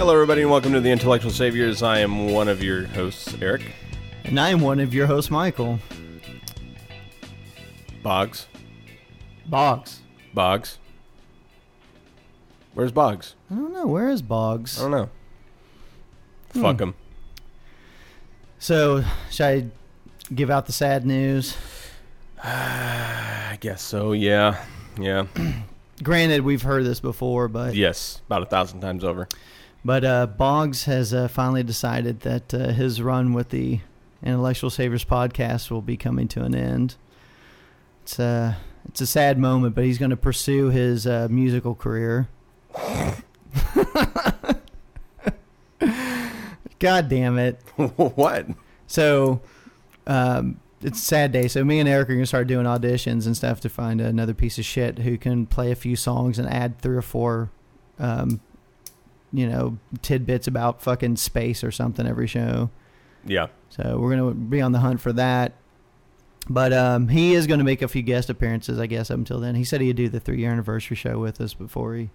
Hello, everybody, and welcome to the Intellectual Saviors. I am one of your hosts, Eric And I am one of your hosts, Michael Boggs. Boggs. Boggs. Where's Boggs? I don't know where is Boggs? I don't know. Hmm. Fuck him. So, should I give out the sad news? I guess so. Yeah, yeah, Granted, we've heard this before, but yes. About a thousand times over. But uh, Boggs has uh, finally decided that uh, his run with the Intellectual Saviors podcast will be coming to an end. It's a it's a sad moment, but he's going to pursue his uh, musical career. God damn it! what? So, um, it's a sad day. So me and Eric are gonna start doing auditions and stuff to find another piece of shit who can play a few songs and add three or four, um, you know, tidbits about fucking space or something every show. Yeah. So we're gonna be on the hunt for that. But um, he is going to make a few guest appearances, I guess, up until then. He said he'd do the three-year anniversary show with us before he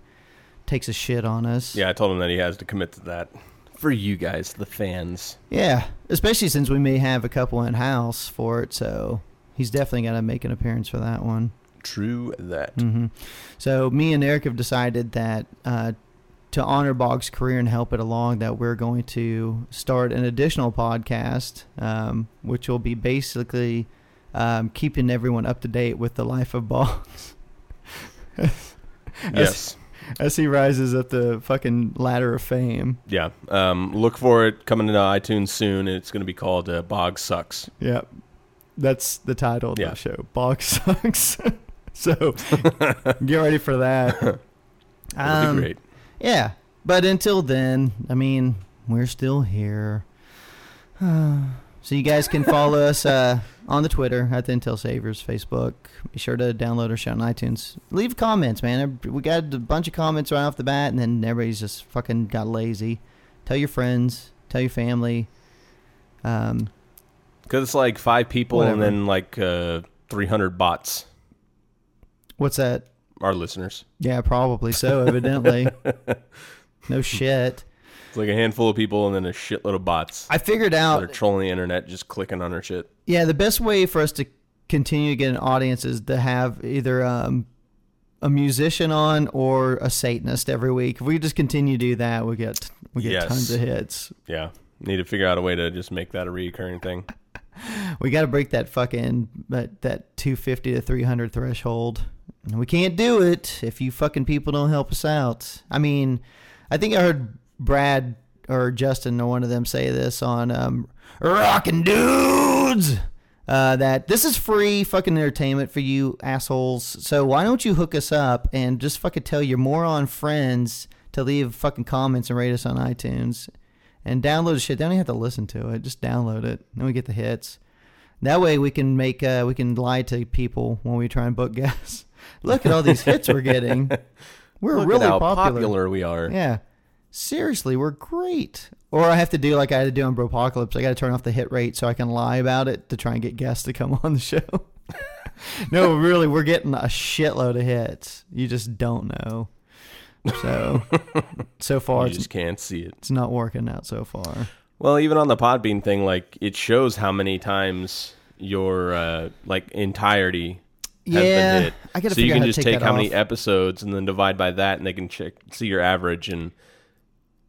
takes a shit on us. Yeah, I told him that he has to commit to that for you guys, the fans. Yeah, especially since we may have a couple in house for it, so he's definitely going to make an appearance for that one. True that. hmm So me and Eric have decided that uh, to honor Bog's career and help it along, that we're going to start an additional podcast, um, which will be basically um, keeping everyone up to date with the life of Boggs Yes. as he rises up the fucking ladder of fame. Yeah. Um, look for it coming to iTunes soon. It's going to be called uh, Bog Sucks. Yep. That's the title of Yeah. the show. Bog sucks. so get ready for that. That'll Um, be great. Yeah. But until then, I mean, we're still here. so you guys can follow us uh, on the Twitter at the Intel Savers, Facebook. Be sure to download our show on iTunes. Leave comments, man. We got a bunch of comments right off the bat, and then everybody's just fucking got lazy. Tell your friends. Tell your family. Um, Because it's like five people and then like uh, 300 bots, what's that? Our listeners. Yeah, probably so. Evidently, no shit. It's like a handful of people and then a shitload of bots I figured out are trolling the internet, just clicking on our shit. Yeah, the best way for us to continue to get an audience is to have either um, a musician on or a Satanist every week. If we just continue to do that, we get we get Yes. tons of hits. Yeah. Need to figure out a way to just make that a recurring thing. We got to break that fucking that that two fifty to three hundred threshold. We can't do it if you fucking people don't help us out. I mean, I think I heard Brad or Justin or one of them say this on um, Rockin' Dudes. Uh, that this is free fucking entertainment for you assholes. So why don't you hook us up and just fucking tell your moron friends to leave fucking comments and rate us on iTunes and download the shit. They don't even have to listen to it. Just download it. Then we get the hits. That way we can make uh, we can lie to people when we try and book guests. Look at all these hits we're getting. We're Look really how popular. popular we are. Yeah. Seriously, we're great. Or I have to do like I had to do on Bropocalypse. I got to turn off the hit rate so I can lie about it to try and get guests to come on the show. no, really, we're getting a shitload of hits. You just don't know. So, so far, You just can't see it. it's not working out so far. Well, even on the Podbean thing, like it shows how many times your uh, like entirety has Yeah, been hit. I gotta so you can out how to just take take how many episodes and then divide by that, and they can check see your average and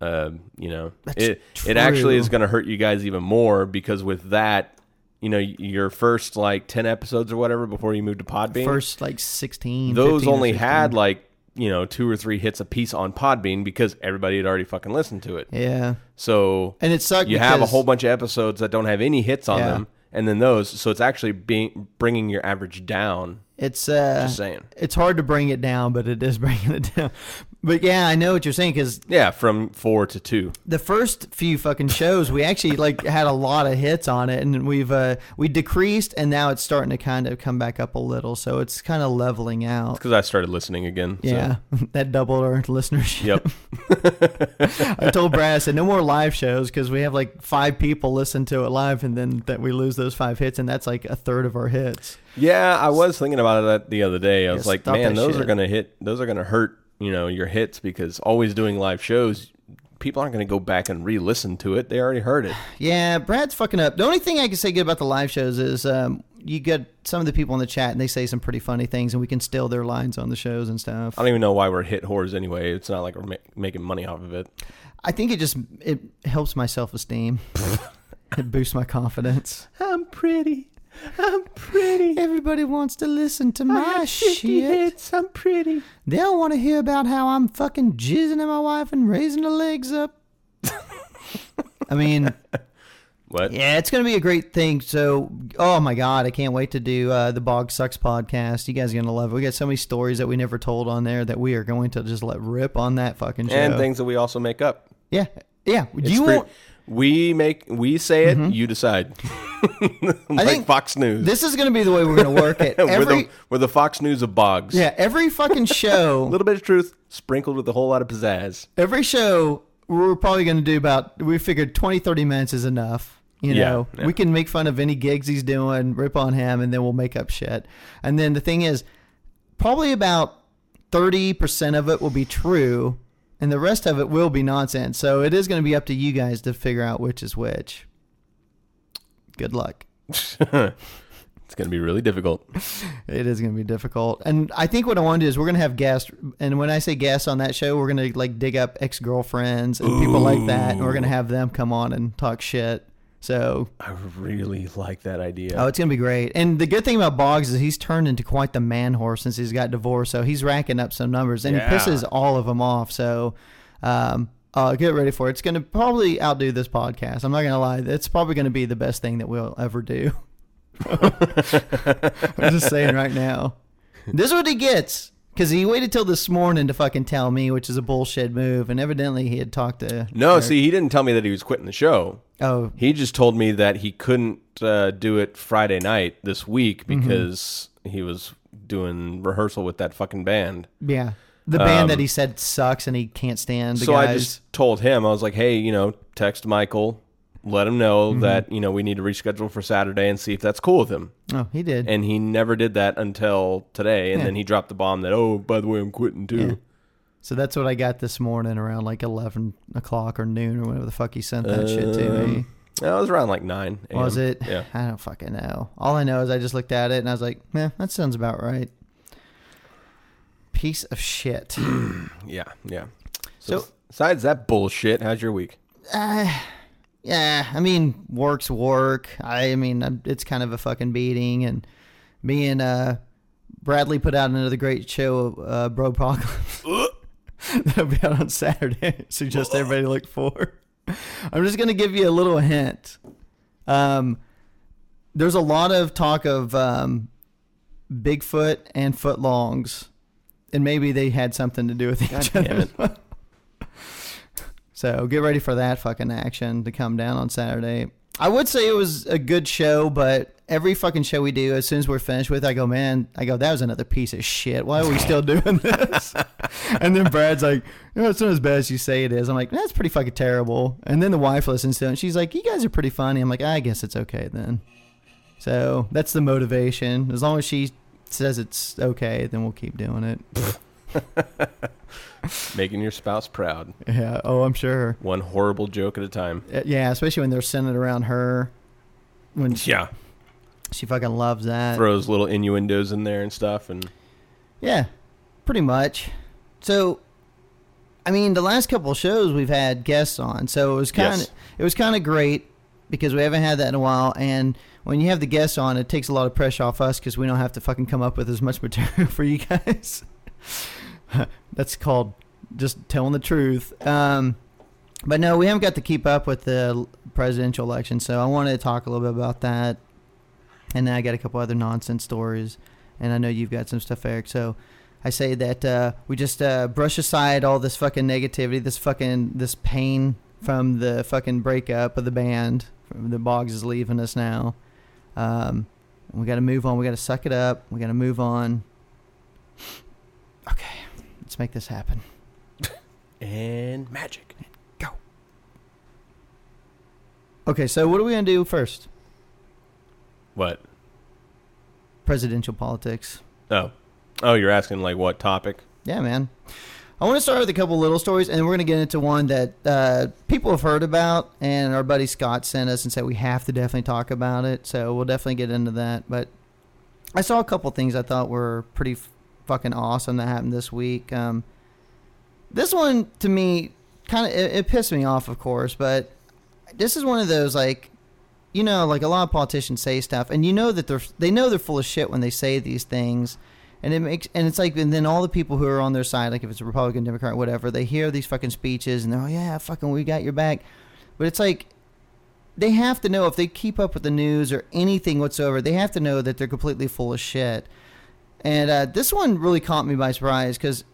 Uh, you know, That's it it actually is going to hurt you guys even more because with that, you know, your first like ten episodes or whatever before you moved to Podbean, First like 16. those only 16. had like you know two or three hits a piece on Podbean because everybody had already fucking listened to it. Yeah. So And it sucked you have a whole bunch of episodes that don't have any hits on Yeah. them, and then those. So it's actually being bringing your average down. It's uh Just saying. it's hard to bring it down, but it is bringing it down. But yeah, I know what you're saying because Yeah, from four to two. the first few fucking shows we actually like had a lot of hits on it, and we've uh we decreased, and now it's starting to kind of come back up a little, so it's kind of leveling out. Because I started listening again. so- Yeah, that doubled our listenership. Yep. I told Brad, I said, no more live shows because we have like five people listen to it live, and then that we lose those five hits, and that's like a third of our hits. Yeah, I was thinking about it the other day. I was like, stop man, that those shit. are gonna hit. Those are gonna hurt. You know, your hits because always doing live shows, people aren't gonna go back and re-listen to it. They already heard it. Yeah, Brad's fucking up. The only thing I can say good about the live shows is um, you get some of the people in the chat and they say some pretty funny things, and we can steal their lines on the shows and stuff. I don't even know why we're hit whores anyway. It's not like we're ma- making money off of it. I think it just it helps my self esteem. it boosts my confidence. I'm pretty. I'm pretty. Everybody wants to listen to my shit. I'm pretty. They don't want to hear about how I'm fucking jizzing at my wife and raising her legs up. I mean, What? yeah, it's going to be a great thing. So, oh my God, I can't wait to do uh, the Bog Sucks podcast. You guys are going to love it. We got so many stories that we never told on there that we are going to just let rip on that fucking show. And things that we also make up. Yeah. Yeah. It's you pretty- won't. We make we say it, mm-hmm. you decide. like think Fox News. This is going to be the way we're going to work it. we're, Every, the, we're the Fox News of Boggs. yeah, every fucking show. A little bit of truth sprinkled with a whole lot of pizzazz. every show, we're probably going to do about, we figured 20, 30 minutes is enough. You Yeah, know, yeah. we can make fun of any gigs he's doing, rip on him, and then we'll make up shit. And then the thing is, probably about 30% of it will be true, and the rest of it will be nonsense. So it is going to be up to you guys to figure out which is which. Good luck. It's going to be really difficult. It is going to be difficult. And I think what I want to do is we're going to have guests. And when I say guests on that show, we're going to like dig up ex girlfriends and people like that. And we're going to have them come on and talk shit. So, I really like that idea. oh, it's going to be great. And the good thing about Boggs is he's turned into quite the man horse since he's got divorced. So he's racking up some numbers and Yeah. he pisses all of them off. So, um, uh, get ready for it. It's going to probably outdo this podcast. I'm not going to lie. It's probably going to be the best thing that we'll ever do. I'm just saying right now. This is what he gets. Because he waited till this morning to fucking tell me, which is a bullshit move. And evidently he had talked to. no, see, he didn't tell me that he was quitting the show. Oh, He just told me that he couldn't uh, do it Friday night this week Mm-hmm. because he was doing rehearsal with that fucking band. yeah. The band Um, that he said sucks and he can't stand. The so guys. I just told him, I was like, hey, you know, text Michael, let him know Mm-hmm. that, you know, we need to reschedule for Saturday and see if that's cool with him. Oh, he did. And he never did that until today. And Yeah. then he dropped the bomb that, oh, by the way, I'm quitting too. Yeah. So that's what I got this morning around like 11 o'clock or noon or whatever the fuck he sent that shit to me. Um, That was around like 9 a.m. Was it? Yeah. I don't fucking know. All I know is I just looked at it and I was like, "Man, that sounds about right." Piece of shit. Yeah. Yeah. So, So- besides that bullshit, how's your week? uh, yeah, I mean, work's work. I, I mean, it's kind of a fucking beating. And me and uh, Bradley put out another great show, uh, Bro Apocalypse. That'll be out on Saturday. Suggest everybody look for. I'm just gonna give you a little hint. Um, there's a lot of talk of um, Bigfoot and footlongs, and maybe they had something to do with each other. So get ready for that fucking action to come down on Saturday. I would say it was a good show, but every fucking show we do, as soon as we're finished with, I go, man, I go, that was another piece of shit. Why are we still doing this? and then Brad's like, no, it's not as bad as you say it is. I'm like, that's pretty fucking terrible. And then the wife listens to it, and she's like, you guys are pretty funny. I'm like, I guess it's okay then. So that's the motivation. As long as she says it's okay, then we'll keep doing it. Making your spouse proud. Yeah. Oh, I'm sure. One horrible joke at a time. Uh, Yeah, especially when they're centered around her. When she, Yeah. she fucking loves that. Throws little innuendos in there and stuff. And Yeah, pretty much. So, I mean, the last couple of shows we've had guests on, so it was kind of Yes. it was kind of great because we haven't had that in a while. And when you have the guests on, it takes a lot of pressure off us because we don't have to fucking come up with as much material for you guys. That's called just telling the truth. Um, but no, we haven't got to keep up with the presidential election, so I wanted to talk a little bit about that. And then I got a couple other nonsense stories, and I know you've got some stuff, Eric. So I say that uh, we just uh, brush aside all this fucking negativity, this fucking this pain from the fucking breakup of the band. The Boggs is leaving us now. Um, we got to move on. We got to suck it up. We got to move on. Okay, let's make this happen. And magic. Go. Okay, so what are we gonna do first? What? Presidential politics. Oh. Oh, you're asking like what topic? Yeah, man. I want to start with a couple little stories, and we're going to get into one that uh, people have heard about, and our buddy Scott sent us and said we have to definitely talk about it. So we'll definitely get into that. But I saw a couple things I thought were pretty f- fucking awesome that happened this week. Um, this one to me kind of it, it pissed me off, of course, but this is one of those like you know, like a lot of politicians say stuff, and you know that they're they know they're full of shit when they say these things, and it makes and it's like and then all the people who are on their side, like if it's a Republican, Democrat, whatever, they hear these fucking speeches and they're oh yeah, fucking we got your back, but it's like they have to know if they keep up with the news or anything whatsoever, they have to know that they're completely full of shit. And uh, this one really caught me by surprise because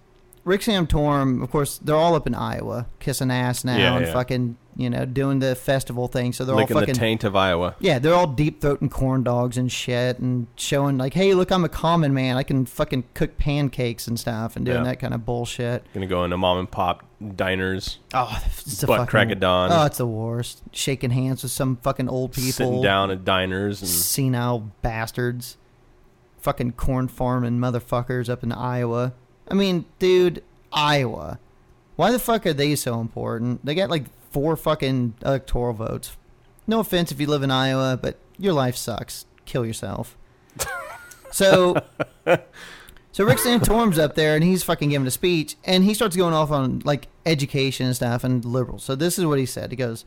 Rick Santorum, of course, they're all up in Iowa, kissing ass now Yeah, and yeah. fucking you know doing the festival thing. So they're Licking all the fucking taint of Iowa. yeah, they're all deep throating corn dogs and shit and showing like, hey, look, I'm a common man. I can fucking cook pancakes and stuff and doing Yeah. that kind of bullshit. Gonna go into mom and pop diners, Oh, it's the butt fucking, crack of dawn, Oh, it's the worst. Shaking hands with some fucking old people, sitting down at diners and senile bastards, fucking corn farming motherfuckers up in Iowa. I mean, dude, Iowa. Why the fuck are they so important? They got like four fucking electoral votes. No offense if you live in Iowa, but your life sucks. Kill yourself. So, so Rick Santorum's up there and he's fucking giving a speech and he starts going off on like education and stuff and liberals. So this is what he said. He goes,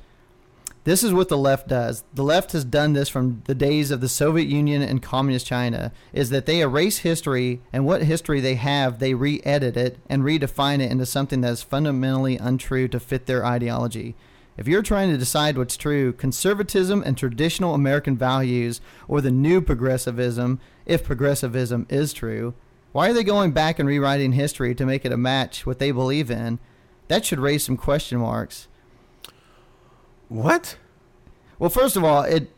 this is what the left does. The left has done this from the days of the Soviet Union and communist China is that they erase history and what history they have, they re-edit it and redefine it into something that is fundamentally untrue to fit their ideology. If you're trying to decide what's true, conservatism and traditional American values or the new progressivism, if progressivism is true, why are they going back and rewriting history to make it a match what they believe in? That should raise some question marks. What? Well, first of all, it,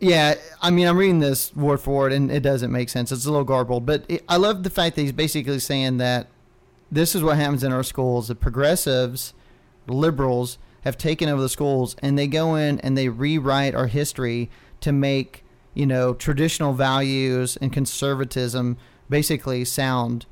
yeah, I mean, I'm reading this word for word, and it doesn't make sense. It's a little garbled, but it, I love the fact that he's basically saying that this is what happens in our schools. The progressives, liberals, have taken over the schools, and they go in and they rewrite our history to make you know traditional values and conservatism basically sound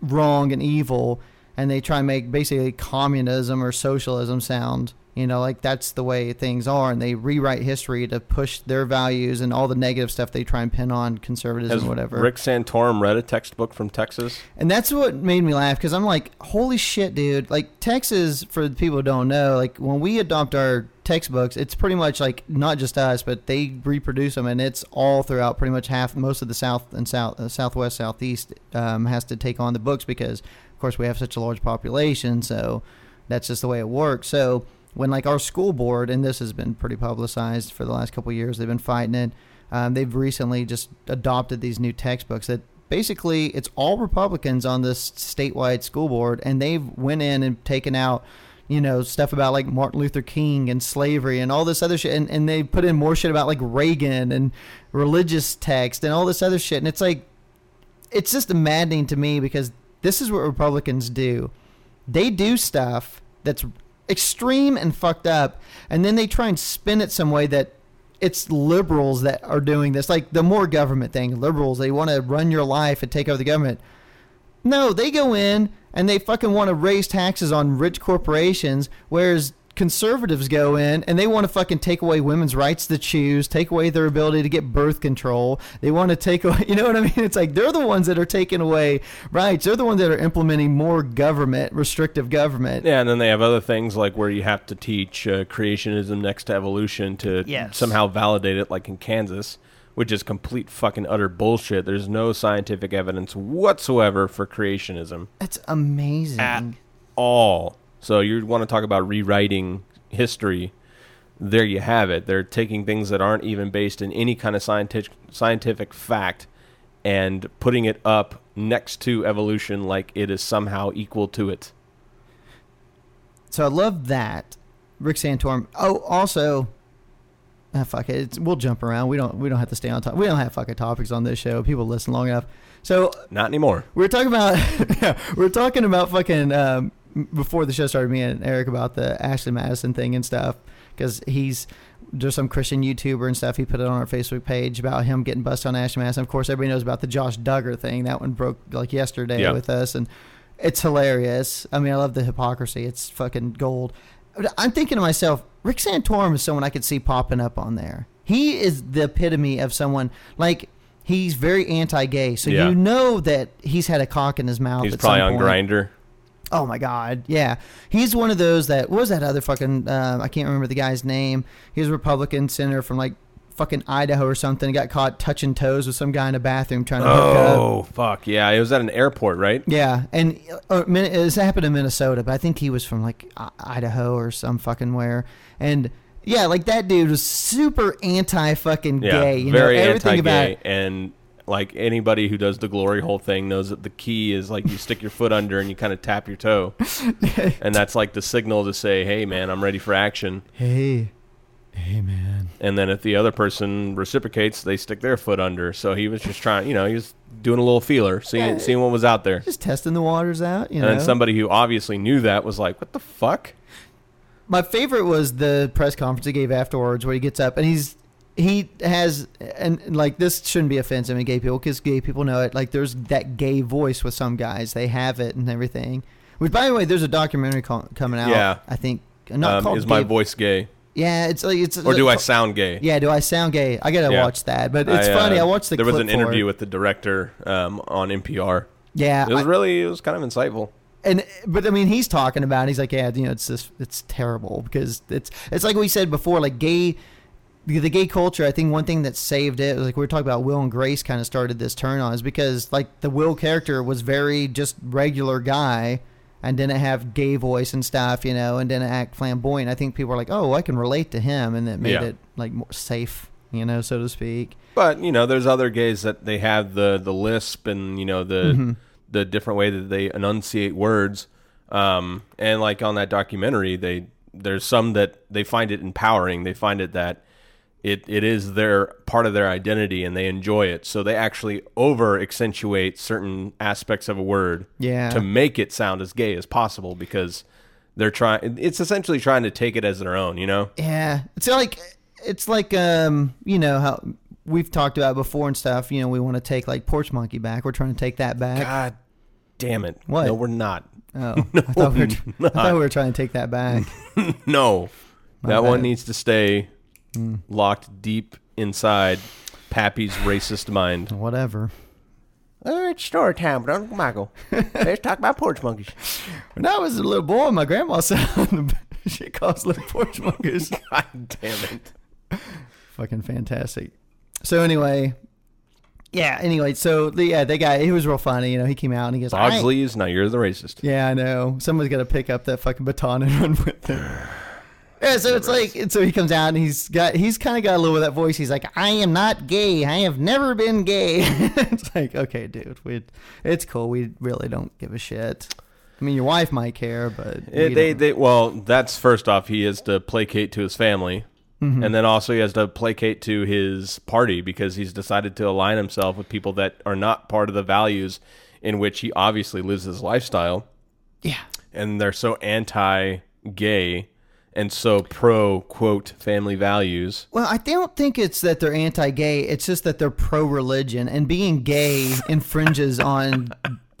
wrong and evil and they try and make basically communism or socialism sound you know like that's the way things are and they rewrite history to push their values and all the negative stuff they try and pin on conservatism Has whatever. Rick Santorum read a textbook from Texas? and that's what made me laugh because i'm like holy shit dude. Like texas for the people who don't know like when we adopt our textbooks it's pretty much like not just us but they reproduce them and it's all throughout pretty much half most of the south and south uh, southwest southeast um, has to take on the books because of course we have such a large population so that's just the way it works. So when like our school board and this has been pretty publicized for the last couple years they've been fighting it um, they've recently just adopted these new textbooks that basically it's all republicans on this statewide school board and they've went in and taken out you know stuff about like martin luther king and slavery and all this other shit and, and they put in more shit about like reagan and religious text and all this other shit and it's like it's just maddening to me because this is what republicans do. They do stuff that's extreme and fucked up and then they try and spin it some way that it's liberals that are doing this like the more government thing liberals they want to run your life and take over the government. No they go in and they fucking want to raise taxes on rich corporations whereas conservatives go in and they want to fucking take away women's rights to choose, take away their ability to get birth control. They want to take away, you know what I mean? It's like they're the ones that are taking away rights. They're the ones that are implementing more government, restrictive government. Yeah, and then they have other things like where you have to teach uh, creationism next to evolution to Yes. somehow validate it, like in Kansas, which is complete fucking utter bullshit. There's no scientific evidence whatsoever for creationism It's amazing. at all. So you want to talk about rewriting history? There you have it. They're taking things that aren't even based in any kind of scientific scientific fact and putting it up next to evolution like it is somehow equal to it. So I love that. Rick Santorum. Oh, also, ah, fuck it. It's, we'll jump around. We don't. We don't have to stay on top. We don't have fucking topics on this show. People listen long enough. So Not anymore. we we're talking about. yeah, we're talking about fucking um, before the show started. Me and Eric about the Ashley Madison thing and stuff because he's there's some Christian YouTuber and stuff. He put it on our Facebook page about him getting busted on Ashley Madison. Of course, everybody knows about the Josh Duggar thing. That one broke like yesterday Yeah. with us, and it's hilarious. I mean, I love the hypocrisy. It's fucking gold. But I'm thinking to myself, Rick Santorum is someone I could see popping up on there. He is the epitome of someone like he's very anti-gay, so Yeah. you know that he's had a cock in his mouth. He's probably on. Grindr. Oh my god, yeah. He's one of those that what was that other fucking uh, I can't remember the guy's name. He was a Republican senator from like fucking Idaho or something. Got caught touching toes with some guy in a bathroom trying to hook up. Oh fuck yeah! It was at an airport, right? Yeah, and uh, this happened in Minnesota, but I think he was from like Idaho or some fucking where. And yeah, like that dude was super anti fucking Yeah, gay. You very know, everything about and like anybody who does the glory hole thing knows that the key is like you stick your foot under and you kind of tap your toe, and that's like the signal to say, "Hey, man, I'm ready for action." Hey, hey, man. And then if the other person reciprocates, they stick their foot under. So he was just trying, you know, he was doing a little feeler, seeing seeing what was out there. Just testing the waters out. You And know, then somebody who obviously knew that was like, "What the fuck?" My favorite was the press conference he gave afterwards, where he gets up and he's he has and like this shouldn't be offensive to gay people because gay people know it. Like there's that gay voice with some guys, they have it and everything. Which, by the way, there's a documentary co- coming out. Yeah. I think not Um, called is my voice gay, Yeah, it's like it's or do I sound gay? Yeah, do I sound gay? I gotta Yeah. watch that, but it's I, uh, funny. I watched the. There was an interview it. with the director um, on NPR. Yeah, It was I- really, it was kind of insightful. and but I mean, he's talking about. It, he's like, yeah, you know, it's just it's terrible because it's it's like we said before, like gay. The gay culture, I think one thing that saved it, like we were talking about, Will and Grace kind of started this turn on, is because like the Will character was very just regular guy, and didn't have gay voice and stuff, you know, and didn't act flamboyant. I think people were like, oh, I can relate to him, and that made Yeah. it like more safe, you know, so to speak. But you know, there's other gays that they have the the lisp and you know the Mm-hmm. the different way that they enunciate words. Um, and like on that documentary, they there's some that they find it empowering. They find it that it it is their part of their identity and they enjoy it. So they actually over accentuate certain aspects of a word Yeah. to make it sound as gay as possible because they're trying. It's essentially trying to take it as their own. You know. Yeah, it's like it's like um, you know how we've talked about before and stuff. You know, we want to take like Porch Monkey back. We're trying to take that back. God damn it! What? No, we're not. Oh, I thought we were, I thought we were trying to take that back. No, My that one needs to stay locked deep inside Pappy's racist mind. Whatever. Oh, it's story time, but Uncle Michael. Let's talk about porch monkeys. When I was a little boy, my grandma said she calls little porch monkeys. God damn it! Fucking fantastic. So anyway, yeah. Anyway, so the, yeah, that guy he was real funny. You know, he came out and he goes, "I Bogsley's now you're the racist. Yeah, I know. Someone's got to pick up that fucking baton and run with it. Yeah, so it's like, and so he comes out and he's got, he's kind of got a little of that voice. He's like, I am not gay. I have never been gay. it's like, okay, dude, we, it's cool. We really don't give a shit. I mean, your wife might care, but It, they, don't. they, well, that's first off. He has to placate to his family, Mm-hmm. and then also he has to placate to his party because he's decided to align himself with people that are not part of the values in which he obviously lives his lifestyle. yeah, and they're so anti-gay and so pro quote family values. Well, I don't think it's that they're anti-gay. It's just that they're pro-religion, and being gay infringes on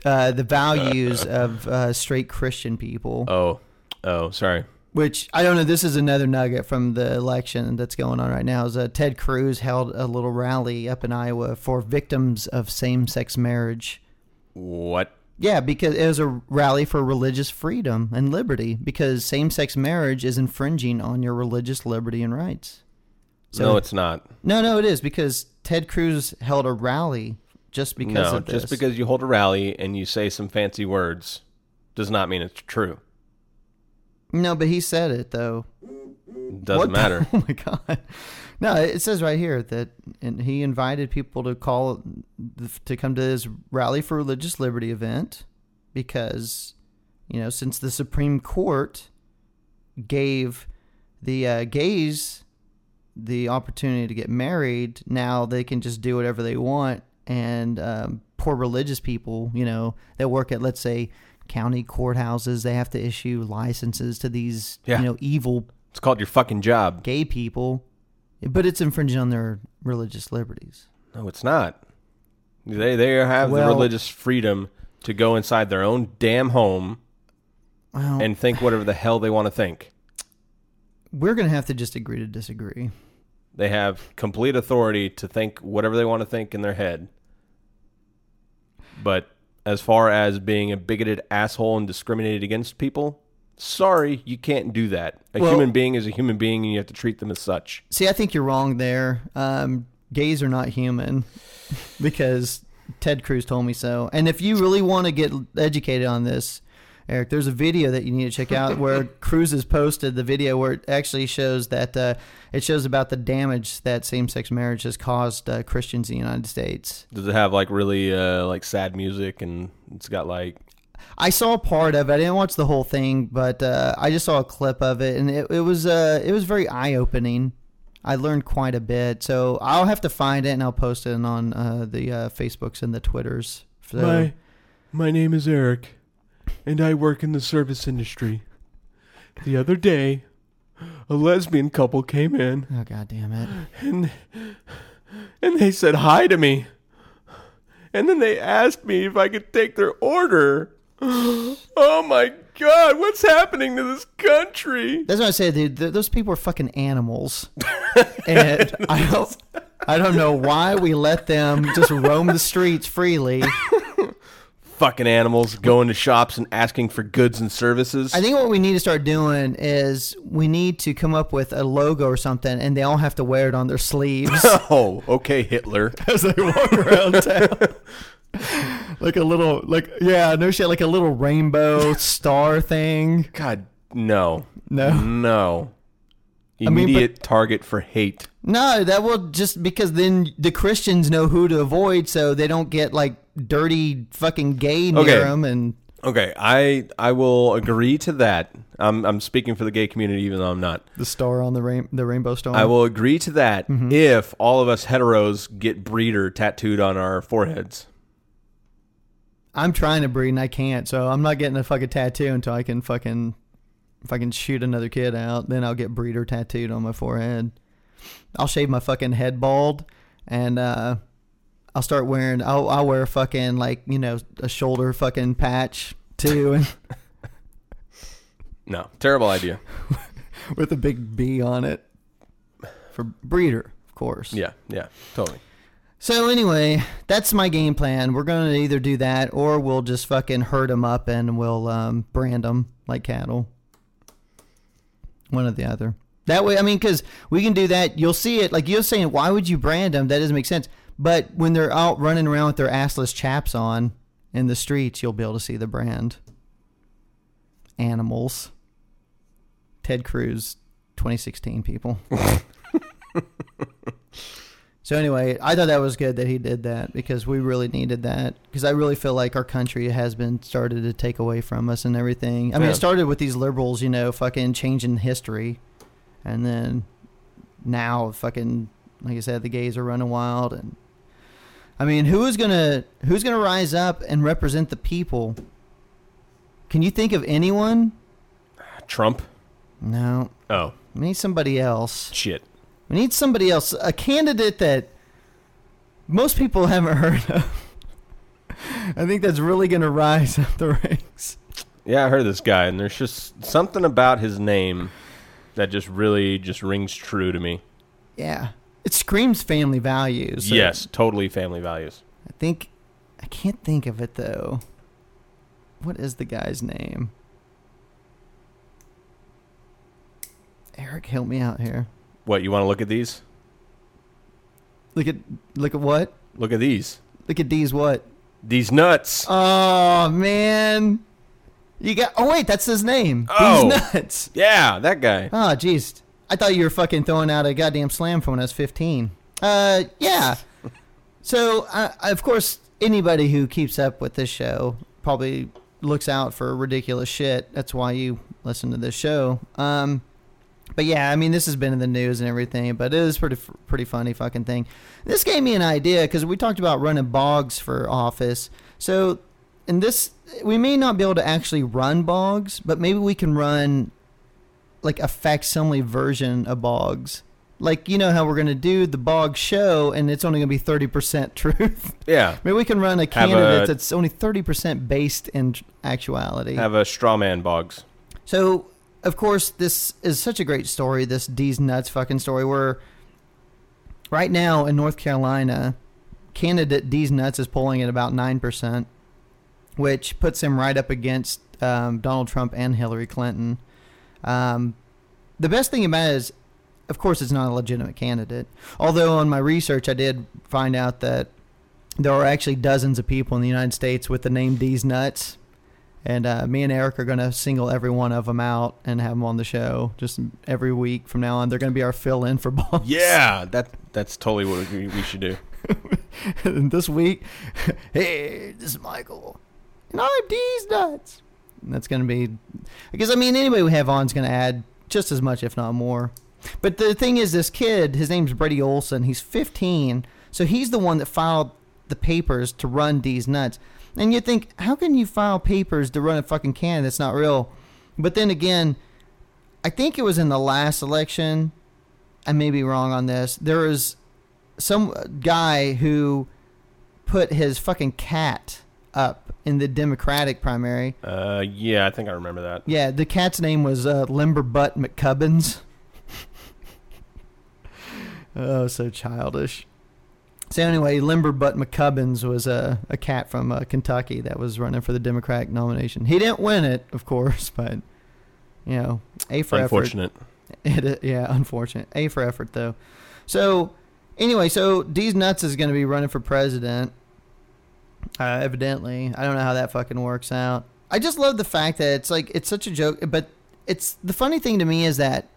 uh, the values of uh, straight Christian people. Oh, oh, sorry. which I don't know. This is another nugget from the election that's going on right now. Is uh, Ted Cruz held a little rally up in Iowa for victims of same-sex marriage. What? Yeah, because it was a rally for religious freedom and liberty. Because same-sex marriage is infringing on your religious liberty and rights. no, it's not. no, no, it is because Ted Cruz held a rally just because no, of this. just because you hold a rally and you say some fancy words does not mean it's true. No, but he said it though. Doesn't What the- matter. Oh my god! No, it says right here that and he invited people to call to come to his rally for religious liberty event because you know since the Supreme Court gave the uh, gays the opportunity to get married, now they can just do whatever they want, and um, poor religious people, you know, that work at let's say county courthouses, they have to issue licenses to these Yeah. you know evil It's called your fucking job. gay people, but it's infringing on their religious liberties. No, it's not. They they have Well- the religious freedom to go inside their own damn home Well, and think whatever the hell they want to think. we're gonna have to just agree to disagree. They have complete authority to think whatever they want to think in their head. But as far as being a bigoted asshole and discriminated against people, sorry, you can't do that. A Well- human being is a human being and you have to treat them as such. See, I think you're wrong there. Um, gays are not human because Ted Cruz told me so. And if you really want to get educated on this, Eric, there's a video that you need to check out where Cruz has posted the video where it actually shows that uh, it shows about the damage that same-sex marriage has caused uh, Christians in the United States. Does it have like really uh, like sad music and it's got like I saw a part of it. I didn't watch the whole thing, but uh, I just saw a clip of it, and it, it was uh, it was very eye opening. I learned quite a bit, so I'll have to find it and I'll post it on uh, the uh, Facebooks and the Twitters. So, My my name is Eric, and I work in the service industry. The other day, a lesbian couple came in oh god damn it! and and they said hi to me. And then they asked me if I could take their order. Oh my god, what's happening to this country? That's what I say, dude. Th- those people are fucking animals, and I don't I don't know why we let them just roam the streets freely. fucking animals going to shops and asking for goods and services. I think what we need to start doing is we need to come up with a logo or something, and they all have to wear it on their sleeves. oh, okay, Hitler. as they walk around town. Like a little, like yeah, no shit, like a little rainbow star thing. God, no. No, No. mean, but- Immediate target for hate. no, that will just because then the Christians know who to avoid, so they don't get like dirty fucking gay near Okay. them. And Okay, I I will agree to that. I'm I'm speaking for the gay community, even though I'm not. the star on the rain, the rainbow star. I will agree to that Mm-hmm. if all of us heteros get breeder tattooed on our foreheads. I'm trying to breed and I can't, so I'm not getting a fucking tattoo until I can fucking if I can shoot another kid out, then I'll get breeder tattooed on my forehead. I'll shave my fucking head bald and uh I'll start wearing I'll I'll wear fucking like, you know, a shoulder fucking patch too and No, terrible idea. with a big B on it. For breeder, of course. Yeah, yeah, totally. So anyway, that's my game plan. We're going to either do that or we'll just fucking herd them up and we'll um, brand them like cattle. One or the other. That way, I mean, because we can do that. You'll see it. Like you're saying, why would you brand them? That doesn't make sense. But when they're out running around with their assless chaps on in the streets, you'll be able to see the brand. Animals. Ted Cruz, 2016 people. So anyway, I thought that was good that he did that because we really needed that because I really feel like our country has been started to take away from us and everything. I mean, Yeah. it started with these liberals, you know, fucking changing history, and then now fucking like I said, the gays are running wild and I mean, who is gonna who's gonna rise up and represent the people? Can you think of anyone? Trump. No, Oh need somebody else. shit. We need somebody else, a candidate that most people haven't heard of. I think that's really going to rise up the ranks. Yeah, I heard of this guy, and there's just something about his name that just really just rings true to me. Yeah, it screams family values. so yes, totally family values. I think I can't think of it though. What is the guy's name? Eric, help me out here. What you want to look at these? Look at look at what? Look at these. Look at these what? These nuts. Oh man. You got Oh wait, that's his name. Oh. These nuts. yeah, that guy. Oh jeez. I thought you were fucking throwing out a goddamn slam from when I was 15. Uh yeah. so, uh, of course, anybody who keeps up with this show probably looks out for ridiculous shit. That's why you listen to this show. Um but yeah, I mean, this has been in the news and everything, but it is pretty pretty funny fucking thing. This gave me an idea because we talked about running Boggs for office. So, in this, we may not be able to actually run Boggs, but maybe we can run like a facsimile version of Boggs. Like you know how we're gonna do the bog show, and it's only gonna be thirty percent truth. Yeah. maybe we can run a candidate a- that's only thirty percent based in actuality. Have a straw man Boggs. So, of course, this is such a great story, this Deez Nuts fucking story, where right now in North Carolina, candidate Deez Nuts is polling at about 9%, which puts him right up against um, Donald Trump and Hillary Clinton. Um, the best thing about it is, of course, it's not a legitimate candidate. Although, on my research, I did find out that there are actually dozens of people in the United States with the name Deez Nuts. And uh, me and Eric are going to single every one of them out and have them on the show just every week from now on. They're going to be our fill in for balls. Yeah, that that's totally what we, we should do. and this week, hey, this is Michael. And I'm Deez Nuts. And that's going to be, because I mean, anybody we have on is going to add just as much, if not more. But the thing is, this kid, his name's Brady Olson. He's 15. So he's the one that filed the papers to run Deez Nuts. And you think, how can you file papers to run a fucking can that's not real? But then again, I think it was in the last election. I may be wrong on this. There was some guy who put his fucking cat up in the Democratic primary. Uh, yeah, I think I remember that. Yeah, the cat's name was uh, Limberbutt McCubbins. oh, so childish. So anyway, Limberbutt McCubbins was a, a cat from uh, Kentucky that was running for the Democratic nomination. He didn't win it, of course, but you know, a for effort. Unfortunate. It, yeah, unfortunate. A for effort though. So anyway, so Deez nuts is going to be running for president. Uh, evidently, I don't know how that fucking works out. I just love the fact that it's like it's such a joke, but it's the funny thing to me is that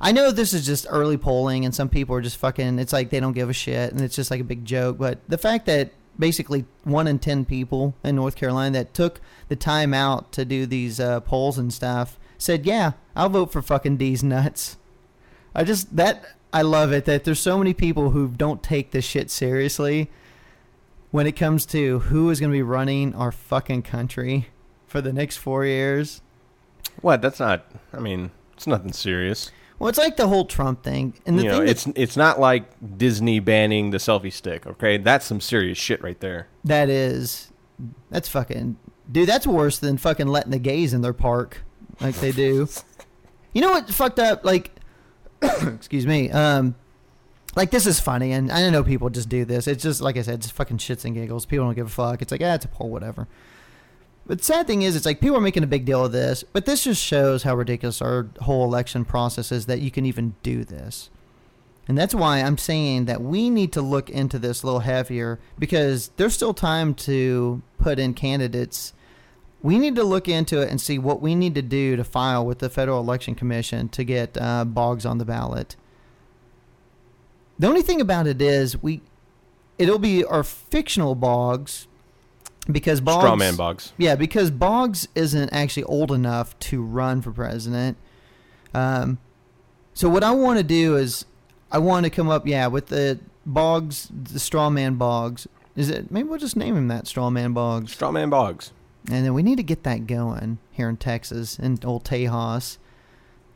I know this is just early polling, and some people are just fucking. It's like they don't give a shit, and it's just like a big joke. But the fact that basically one in ten people in North Carolina that took the time out to do these uh, polls and stuff said, "Yeah, I'll vote for fucking Deez nuts." I just that I love it that there's so many people who don't take this shit seriously when it comes to who is going to be running our fucking country for the next four years. What? That's not. I mean, it's nothing serious. Well, it's like the whole Trump thing, and the you thing know, it's it's not like Disney banning the selfie stick. Okay, that's some serious shit right there. that is that's fucking dude. That's worse than fucking letting the gays in their park like they do. You know what fucked up? Like, excuse me. Um, like this is funny, and I know people just do this. It's just like I said, it's fucking shits and giggles. People don't give a fuck. It's like, ah, it's a poll, whatever. But the sad thing is, it's like people are making a big deal of this, but this just shows how ridiculous our whole election process is that you can even do this. And that's why I'm saying that we need to look into this a little heavier because there's still time to put in candidates. We need to look into it and see what we need to do to file with the Federal Election Commission to get uh, Boggs on the ballot. The only thing about it is we, it'll be our fictional Boggs because Boggs Straw man Boggs. yeah, because Boggs isn't actually old enough to run for president. Um, so what I want to do is I want to come up, yeah, with the Boggs, the straw man Boggs. Is it? Maybe we'll just name him that straw man Boggs. Straw man Boggs. And then we need to get that going here in Texas in old Tejas.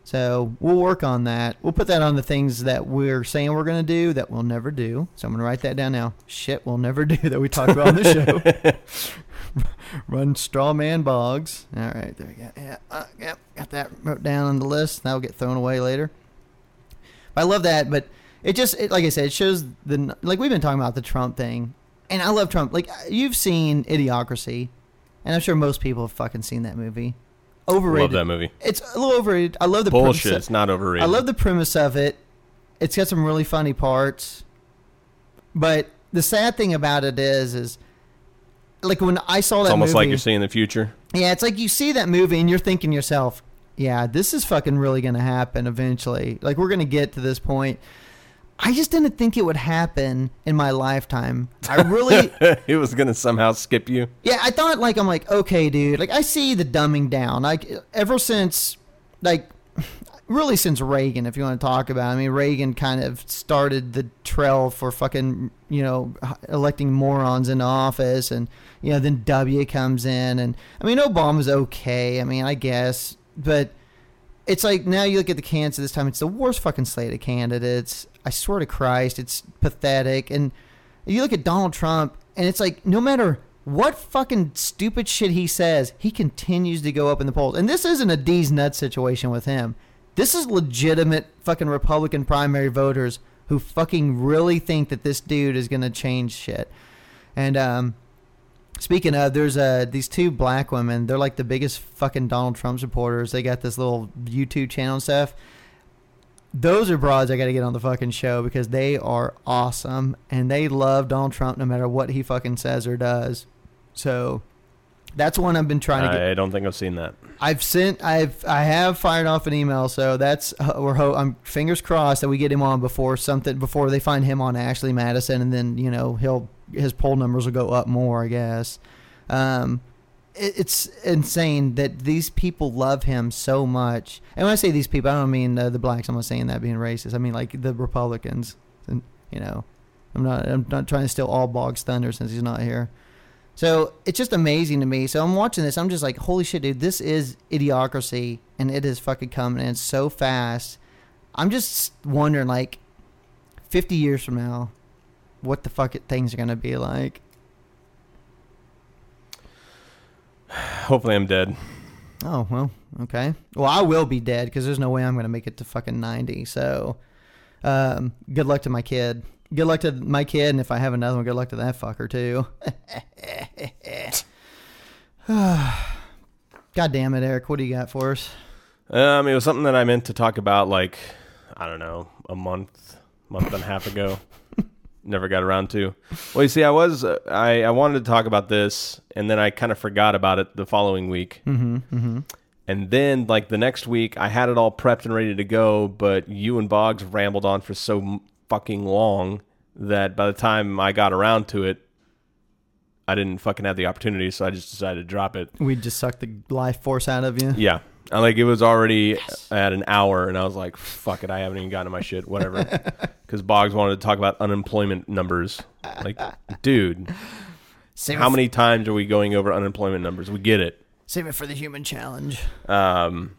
So we'll work on that. We'll put that on the things that we're saying we're going to do that we'll never do. So I'm going to write that down now. Shit, we'll never do that we talked about on the show. Run straw man Boggs. All right, there we go. Yeah, uh, yep, got that wrote down on the list. That'll get thrown away later. I love that, but it just it, like I said, it shows the like we've been talking about the Trump thing, and I love Trump. Like you've seen Idiocracy, and I'm sure most people have fucking seen that movie. Overrated. Love that movie. It's a little overrated. I love the Bullshit. premise- It's not overrated. I love the premise of it. It's got some really funny parts, but the sad thing about it is, is like when I saw that It's almost movie, like you're seeing the future. yeah, it's like you see that movie and you're thinking to yourself, yeah, this is fucking really going to happen eventually. Like we're going to get to this point. I just didn't think it would happen in my lifetime. I really it was gonna somehow skip you. Yeah, I thought like I'm like, okay, dude. Like I see the dumbing down. Like ever since like really since Reagan, if you want to talk about. it. I mean, Reagan kind of started the trail for fucking, you know, electing morons into office and you know, then W comes in and I mean, Obama's okay. I mean, I guess, but it's like now you look at the candidates this time, it's the worst fucking slate of candidates. I swear to Christ, it's pathetic. And you look at Donald Trump, and it's like no matter what fucking stupid shit he says, he continues to go up in the polls. And this isn't a Deez Nuts situation with him. This is legitimate fucking Republican primary voters who fucking really think that this dude is gonna change shit. And um, speaking of, there's uh these two black women. They're like the biggest fucking Donald Trump supporters. They got this little YouTube channel and stuff those are broads I got to get on the fucking show because they are awesome and they love Donald Trump no matter what he fucking says or does. So that's one I've been trying to get. I don't think I've seen that. I've sent, I've, I have fired off an email. So that's uh, we're ho- I'm fingers crossed that we get him on before something before they find him on Ashley Madison and then you know he'll his poll numbers will go up more I guess. Um, it, it's insane that these people love him so much. And when I say these people, I don't mean uh, the blacks. I'm not saying that being racist. I mean like the Republicans. And you know, I'm not. I'm not trying to steal all Boggs thunder since he's not here. So it's just amazing to me. So I'm watching this. I'm just like, holy shit, dude! This is idiocracy, and it is fucking coming in so fast. I'm just wondering, like, 50 years from now, what the fuck it, things are gonna be like. Hopefully, I'm dead. Oh well, okay. Well, I will be dead because there's no way I'm gonna make it to fucking ninety. So, um, good luck to my kid. Good luck to my kid, and if I have another one, good luck to that fucker too. God damn it, Eric. What do you got for us? Um, it was something that I meant to talk about like I don't know a month, month and a half ago. Never got around to. Well, you see, I was uh, I I wanted to talk about this, and then I kind of forgot about it the following week. Mm-hmm. Mm-hmm. And then, like the next week, I had it all prepped and ready to go, but you and Boggs rambled on for so fucking long that by the time I got around to it, I didn't fucking have the opportunity, so I just decided to drop it. We just sucked the life force out of you. Yeah. I, like it was already at an hour, and I was like, "Fuck it, I haven't even gotten to my shit, whatever." Because Boggs wanted to talk about unemployment numbers. Like, dude, Save how many times are we going over unemployment numbers? We get it. Save it for the human challenge. Um,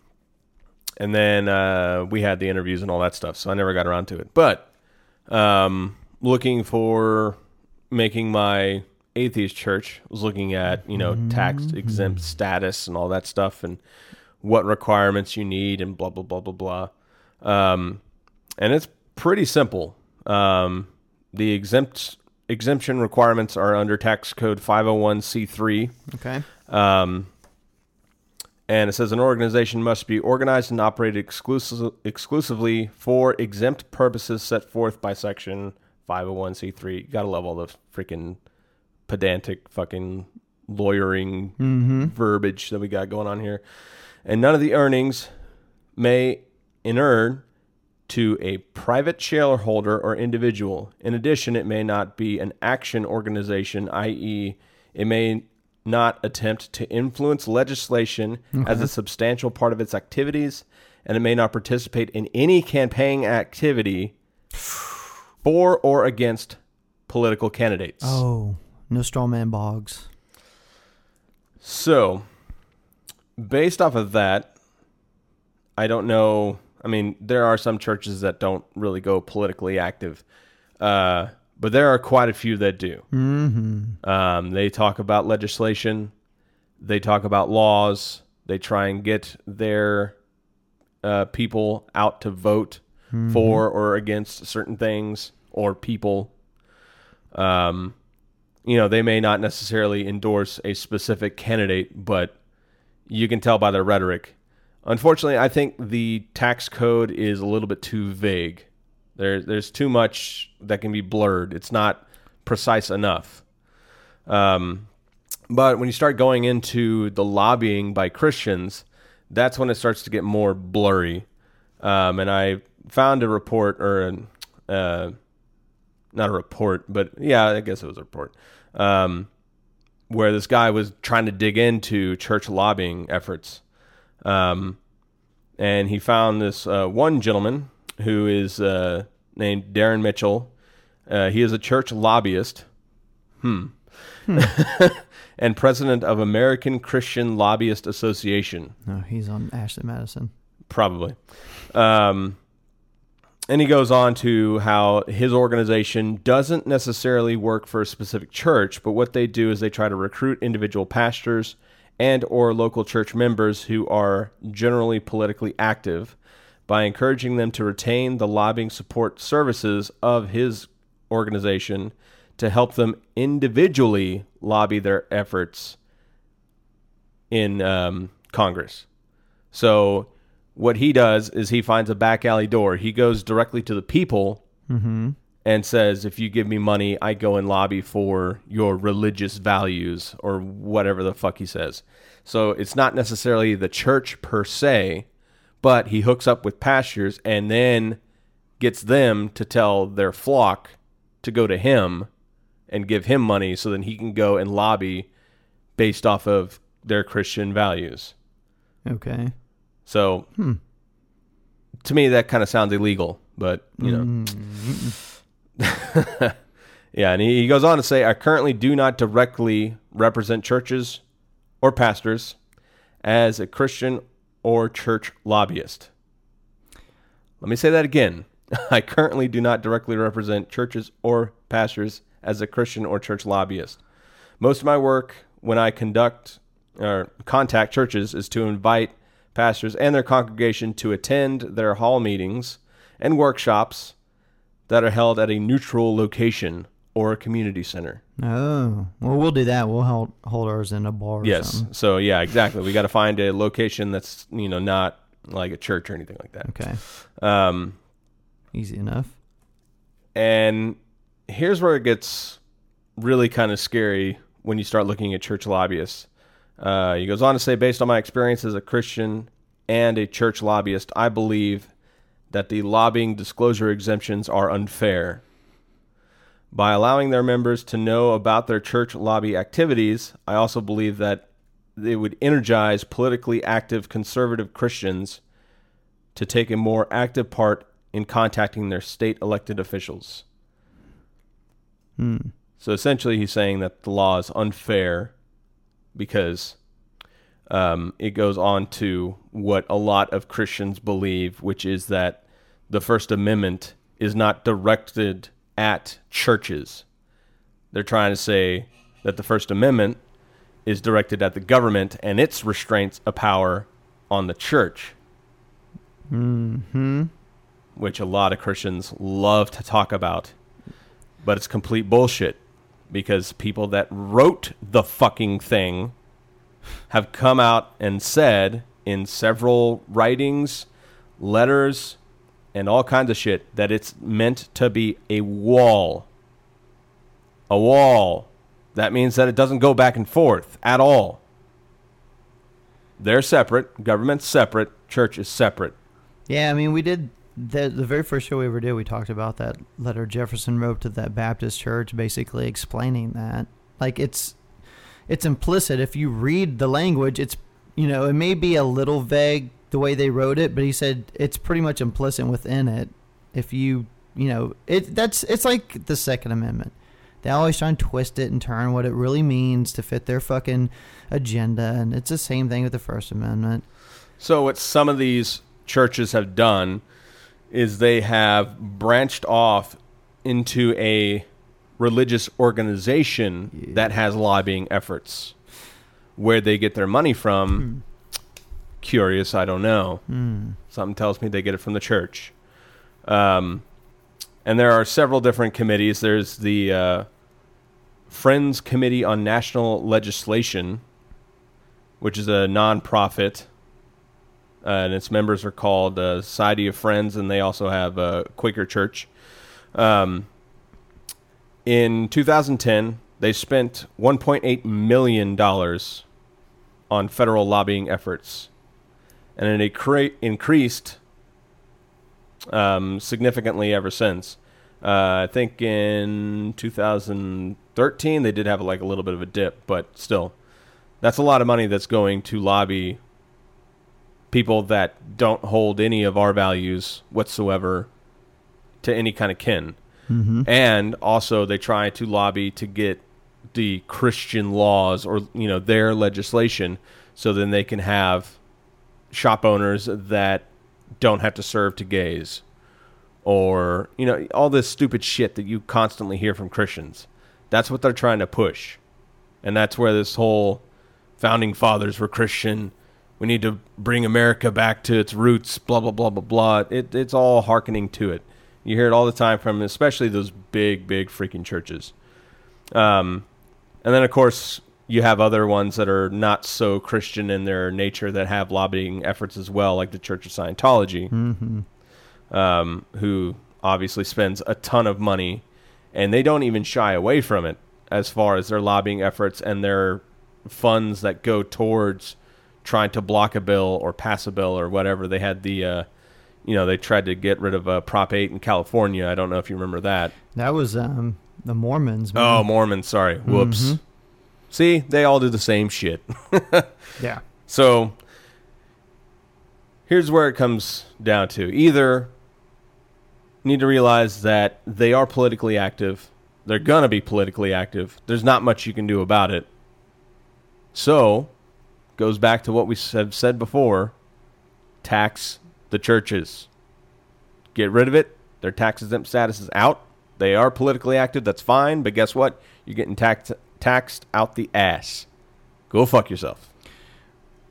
and then uh, we had the interviews and all that stuff, so I never got around to it. But um, looking for making my atheist church was looking at you know tax exempt status and all that stuff and what requirements you need and blah blah blah blah blah. Um, and it's pretty simple. Um, the exempt exemption requirements are under tax code 501c3. Okay. Um, and it says an organization must be organized and operated exclusive, exclusively for exempt purposes set forth by section 501c3. You gotta love all the freaking pedantic fucking lawyering verbiage that we got going on here. And none of the earnings may inure to a private shareholder or individual. In addition, it may not be an action organization, i.e., it may not attempt to influence legislation as a substantial part of its activities, and it may not participate in any campaign activity for or against political candidates. Oh, no straw man Boggs. So, based off of that, I don't know. I mean, there are some churches that don't really go politically active, uh, but there are quite a few that do. Mm-hmm. Um, they talk about legislation, they talk about laws, they try and get their uh, people out to vote for or against certain things or people. Um, you know, they may not necessarily endorse a specific candidate, but you can tell by their rhetoric. Unfortunately, I think the tax code is a little bit too vague. There, there's too much that can be blurred. It's not precise enough. Um, but when you start going into the lobbying by Christians, that's when it starts to get more blurry. Um, and I found a report or an, uh, not a report, but yeah, I guess it was a report, um, where this guy was trying to dig into church lobbying efforts. Um, and he found this uh, one gentleman who is uh, named Darren Mitchell. Uh, he is a church lobbyist. Hmm. and president of American Christian Lobbyist Association. No, he's on Ashley Madison. Probably. Um, and he goes on to how his organization doesn't necessarily work for a specific church, but what they do is they try to recruit individual pastors and or local church members who are generally politically active by encouraging them to retain the lobbying support services of his organization to help them individually lobby their efforts in um, Congress. So what he does is he finds a back alley door. He goes directly to the people mm-hmm. and says, "If you give me money, I go and lobby for your religious values or whatever the fuck he says." So it's not necessarily the church per se, but he hooks up with pastors and then gets them to tell their flock to go to him and give him money so then he can go and lobby based off of their Christian values. Okay. So hmm. to me, that kind of sounds illegal, but you know. Mm-hmm. yeah, and he, he goes on to say, I currently do not directly represent churches or pastors as a Christian or church lobbyist. Let me say that again. I currently do not directly represent churches or pastors as a Christian or church lobbyist. Most of my work when I conduct or contact churches is to invite pastors and their congregation to attend their hall meetings and workshops that are held at a neutral location or a community center. Oh, well, we'll do that. We'll hold, hold ours in a bar. Or Yes. something. So yeah, exactly. We got to find a location that's, you know, not like a church or anything like that. Okay. Um Easy enough. And here's where it gets really kind of scary when you start looking at church lobbyists. Uh, he goes on to say, based on my experience as a Christian and a church lobbyist, I believe that the lobbying disclosure exemptions are unfair. By allowing their members to know about their church lobby activities, I also believe that they would energize politically active conservative Christians to take a more active part in contacting their state elected officials. So essentially, he's saying that the law is unfair because um, it goes on to what a lot of Christians believe, which is that the First Amendment is not directed at churches. They're trying to say that the First Amendment is directed at the government and its restraints of power on the church. Mm-hmm. Which a lot of Christians love to talk about. But it's complete bullshit because people that wrote the fucking thing have come out and said in several writings, letters, and all kinds of shit that it's meant to be a wall. A wall. That means that it doesn't go back and forth at all. They're separate, government's separate, church is separate. Yeah, I mean, we did the the very first show we ever did. We talked about that letter Jefferson wrote to that Baptist church, basically explaining that. Like it's it's implicit if you read the language. It's you know it may be a little vague the way they wrote it, but he said it's pretty much implicit within it. If you you know it that's it's like the Second Amendment. They always try and twist it and turn what it really means to fit their fucking agenda, and it's the same thing with the First Amendment. So, what some of these churches have done is they have branched off into a religious organization that has lobbying efforts. Where they get their money from, curious, I don't know. Something tells me they get it from the church. Um, and there are several different committees. There's the uh, Friends Committee on National Legislation, which is a nonprofit, uh, and its members are called uh, Society of Friends, and they also have a Quaker Church. Um, in 2010, they spent 1.8 million dollars on federal lobbying efforts, and it incre- increased um, significantly ever since. Uh, I think in 2013 they did have like a little bit of a dip, but still, that's a lot of money that's going to lobby people that don't hold any of our values whatsoever to any kind of kin. Mm-hmm. And also, they try to lobby to get the Christian laws or you know their legislation, so then they can have shop owners that don't have to serve to gays or you know all this stupid shit that you constantly hear from Christians. That's what they're trying to push. And that's where this whole founding fathers were Christian. We need to bring America back to its roots, blah blah blah blah blah. It, it's all hearkening to it. You hear it all the time from especially those big, big freaking churches. Um, and then of course you have other ones that are not so Christian in their nature that have lobbying efforts as well, like the Church of Scientology um, who obviously spends a ton of money, and they don't even shy away from it as far as their lobbying efforts and their funds that go towards trying to block a bill or pass a bill or whatever. They had the, uh, you know, they tried to get rid of uh, Prop 8 in California. I don't know if you remember that. That was um, the Mormons. Oh. Mormons, sorry. Whoops. See, they all do the same shit. yeah. So here's where it comes down to either need to realize that they are politically active. They're going to be politically active. There's not much you can do about it. So, goes back to what we have said before tax the churches. Get rid of it. Their tax exempt status is out. They are politically active. That's fine. But guess what? You're getting taxed, taxed out the ass. Go fuck yourself.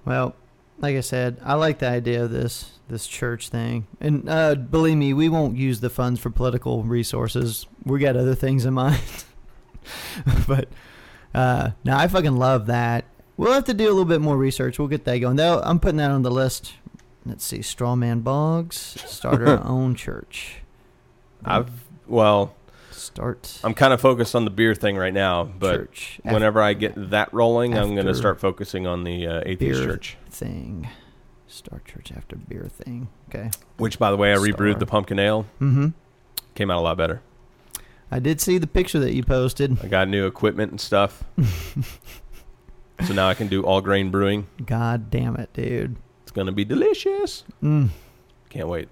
Well, like I said, I like the idea of this this church thing, and uh, believe me, we won't use the funds for political resources. We got other things in mind. but uh, now I fucking love that. We'll have to do a little bit more research. We'll get that going. Though I'm putting that on the list. Let's see, Strawman Boggs, start our own church. I've well, Start I'm kind of focused on the beer thing right now, but church. whenever I get that rolling, I'm going to start focusing on the uh, atheist beer church. thing. Start church after beer thing. Okay. Which, by the way, I rebrewed the pumpkin ale. Mm-hmm. Came out a lot better. I did see the picture that you posted. I got new equipment and stuff, so now I can do all grain brewing. God damn it, dude. It's going to be delicious. Mm. Can't wait.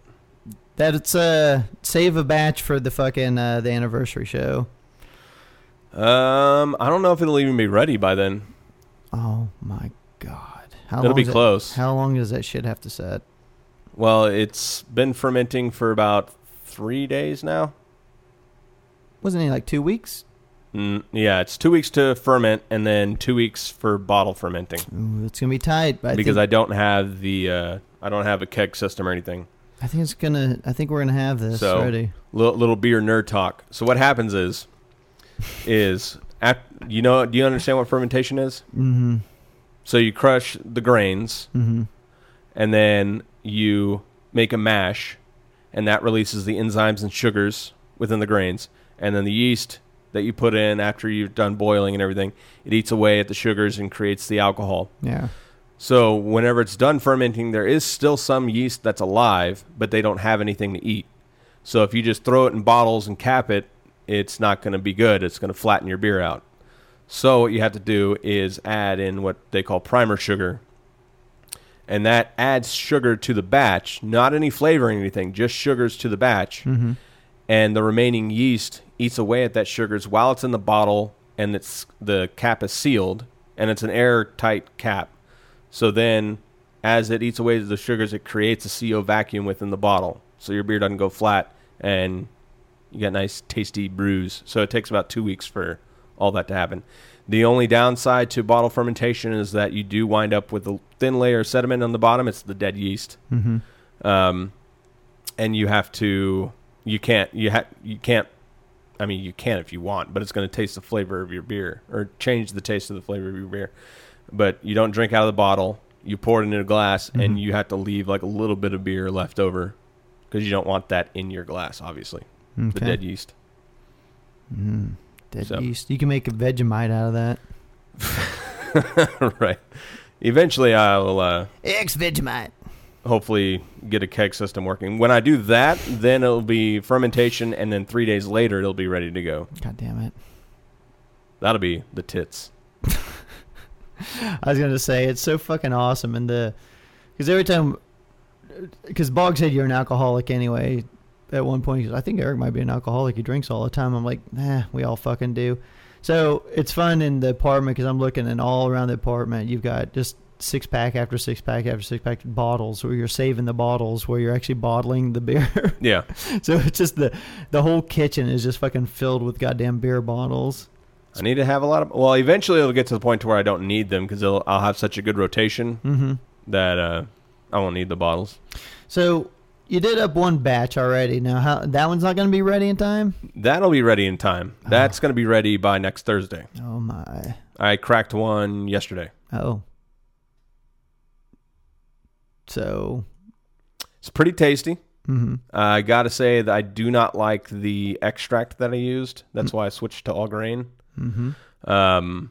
That That's uh save a batch for the fucking uh, the anniversary show. Um, I don't know if it'll even be ready by then. Oh my god. How It'll long be does it- close. how long does that shit have to set? Well, it's been fermenting for about three days now. Wasn't it like two weeks? Mm, yeah, it's two weeks to ferment and then two weeks for bottle fermenting. Ooh, it's gonna be tight. But I because think, I don't have the uh, I don't have a keg system or anything. I think it's gonna. I think we're gonna have this So- ready. Little, little beer nerd talk. So what happens is, is at, you know do you understand what fermentation is? Mm-hmm. So you crush the grains Mm-hmm. and then you make a mash, and that releases the enzymes and sugars within the grains, and then the yeast that you put in after you've done boiling and everything, it eats away at the sugars and creates the alcohol. Yeah. So whenever it's done fermenting, there is still some yeast that's alive, but they don't have anything to eat. So if you just throw it in bottles and cap it, it's not going to be good. It's going to flatten your beer out. So what you have to do is add in what they call primer sugar. And that adds sugar to the batch, not any flavoring or anything, just sugars to the batch. Mm-hmm. And the remaining yeast eats away at that sugars while it's in the bottle and it's the cap is sealed and it's an airtight cap. So then as it eats away the sugars, it creates a CO vacuum within the bottle, so your beer doesn't go flat, and you get nice, tasty brews. So it takes about two weeks for all that to happen. The only downside to bottle fermentation is that you do wind up with a thin layer of sediment on the bottom. It's the dead yeast, Mm-hmm. um, and you have to. You can't. You ha- You can't. I mean, you can if you want, but it's going to taste the flavor of your beer or change the taste of the flavor of your beer. But you don't drink out of the bottle. You pour it into a glass, and Mhm. you have to leave like a little bit of beer left over because you don't want that in your glass. Obviously, the dead yeast. Mm. Dead So- yeast. You can make a Vegemite out of that. right. Eventually, I'll uh, Ex Vegemite. Hopefully get a keg system working. When I do that, then it'll be fermentation, and then three days later, it'll be ready to go. God damn it. That'll be the tits. I was gonna say it's so fucking awesome, and the because every time, uh, because Boggs said you're an alcoholic anyway. At one point, he goes, I think Eric might be an alcoholic. He drinks all the time. I'm like, nah, we all fucking do. So it's fun in the apartment because I'm looking and all around the apartment, you've got just six pack after six pack after six pack bottles where you're saving the bottles where you're actually bottling the beer. Yeah. so it's just the the whole kitchen is just fucking filled with goddamn beer bottles. I need to have a lot of. Well, eventually, it'll get to the point to where I don't need them because I'll have such a good rotation Mm-hmm. that uh, I won't need the bottles. So you did up one batch already. Now how that one's not going to be ready in time? That'll be ready in time. That's going to be ready by next Thursday. Oh my. I cracked one yesterday. Oh. So. It's pretty tasty. hmm I got to say that I do not like the extract that I used. That's why I switched to all grain. hmm Um,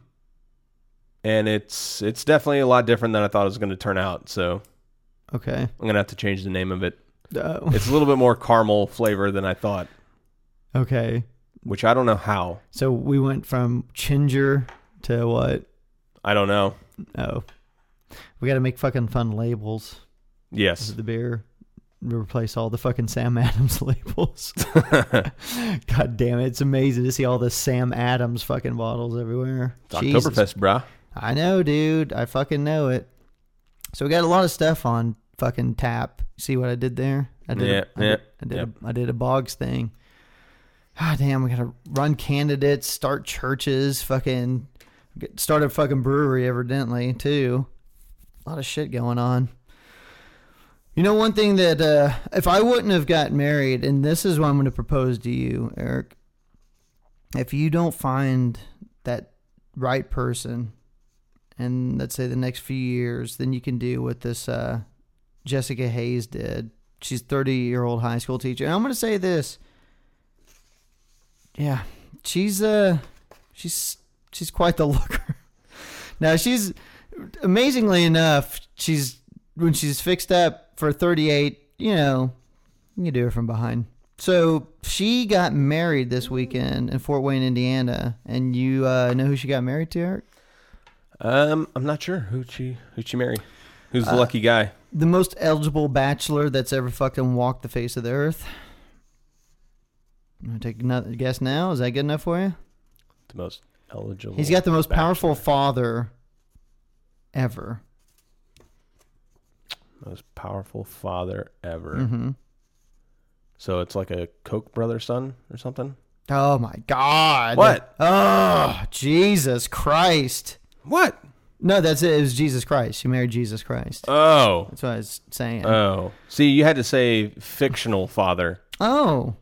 and it's it's definitely a lot different than I thought it was going to turn out. So Okay. I'm gonna have to change the name of it. Oh. It's a little bit more caramel flavor than I thought, okay. which I don't know how. So we went from ginger to what? I don't know. Oh. We got to make fucking fun labels Yes. the beer. Replace all the fucking Sam Adams labels. God damn it. It's amazing to see all the Sam Adams fucking bottles everywhere. It's Jesus Oktoberfest, brah. I know, dude. I fucking know it. So we got a lot of stuff on fucking tap. See what I did there? I did. Yeah, a, I yeah, did, I did, yep. a, I did a Boggs thing. Ah, damn. We gotta run candidates, start churches, fucking start a fucking brewery, evidently too. A lot of shit going on. You know, one thing that uh, if I wouldn't have got married, and this is what I'm going to propose to you, Eric. If you don't find that right person and let's say the next few years, then you can do what this uh, Jessica Hayes did. She's 30 year old high school teacher. And I'm going to say this. Yeah, she's uh, she's she's quite the looker. now she's amazingly enough, she's when she's fixed up for 38. You know, you can do her from behind. So she got married this weekend in Fort Wayne, Indiana, and you uh, know who she got married to, Eric? Um, I'm not sure who she who she marry. Who's the Uh, lucky guy? The most eligible bachelor that's ever fucking walked the face of the earth. I'm gonna take another guess now. Is that good enough for you? The most eligible. He's got the most powerful father ever. most powerful father ever. hmm So it's like a Koch brother son or something. Oh my God! What? Oh Jesus Christ! What? No, that's it. It was Jesus Christ. She married Jesus Christ. Oh. That's what I was saying. Oh. See, you had to say fictional father. oh,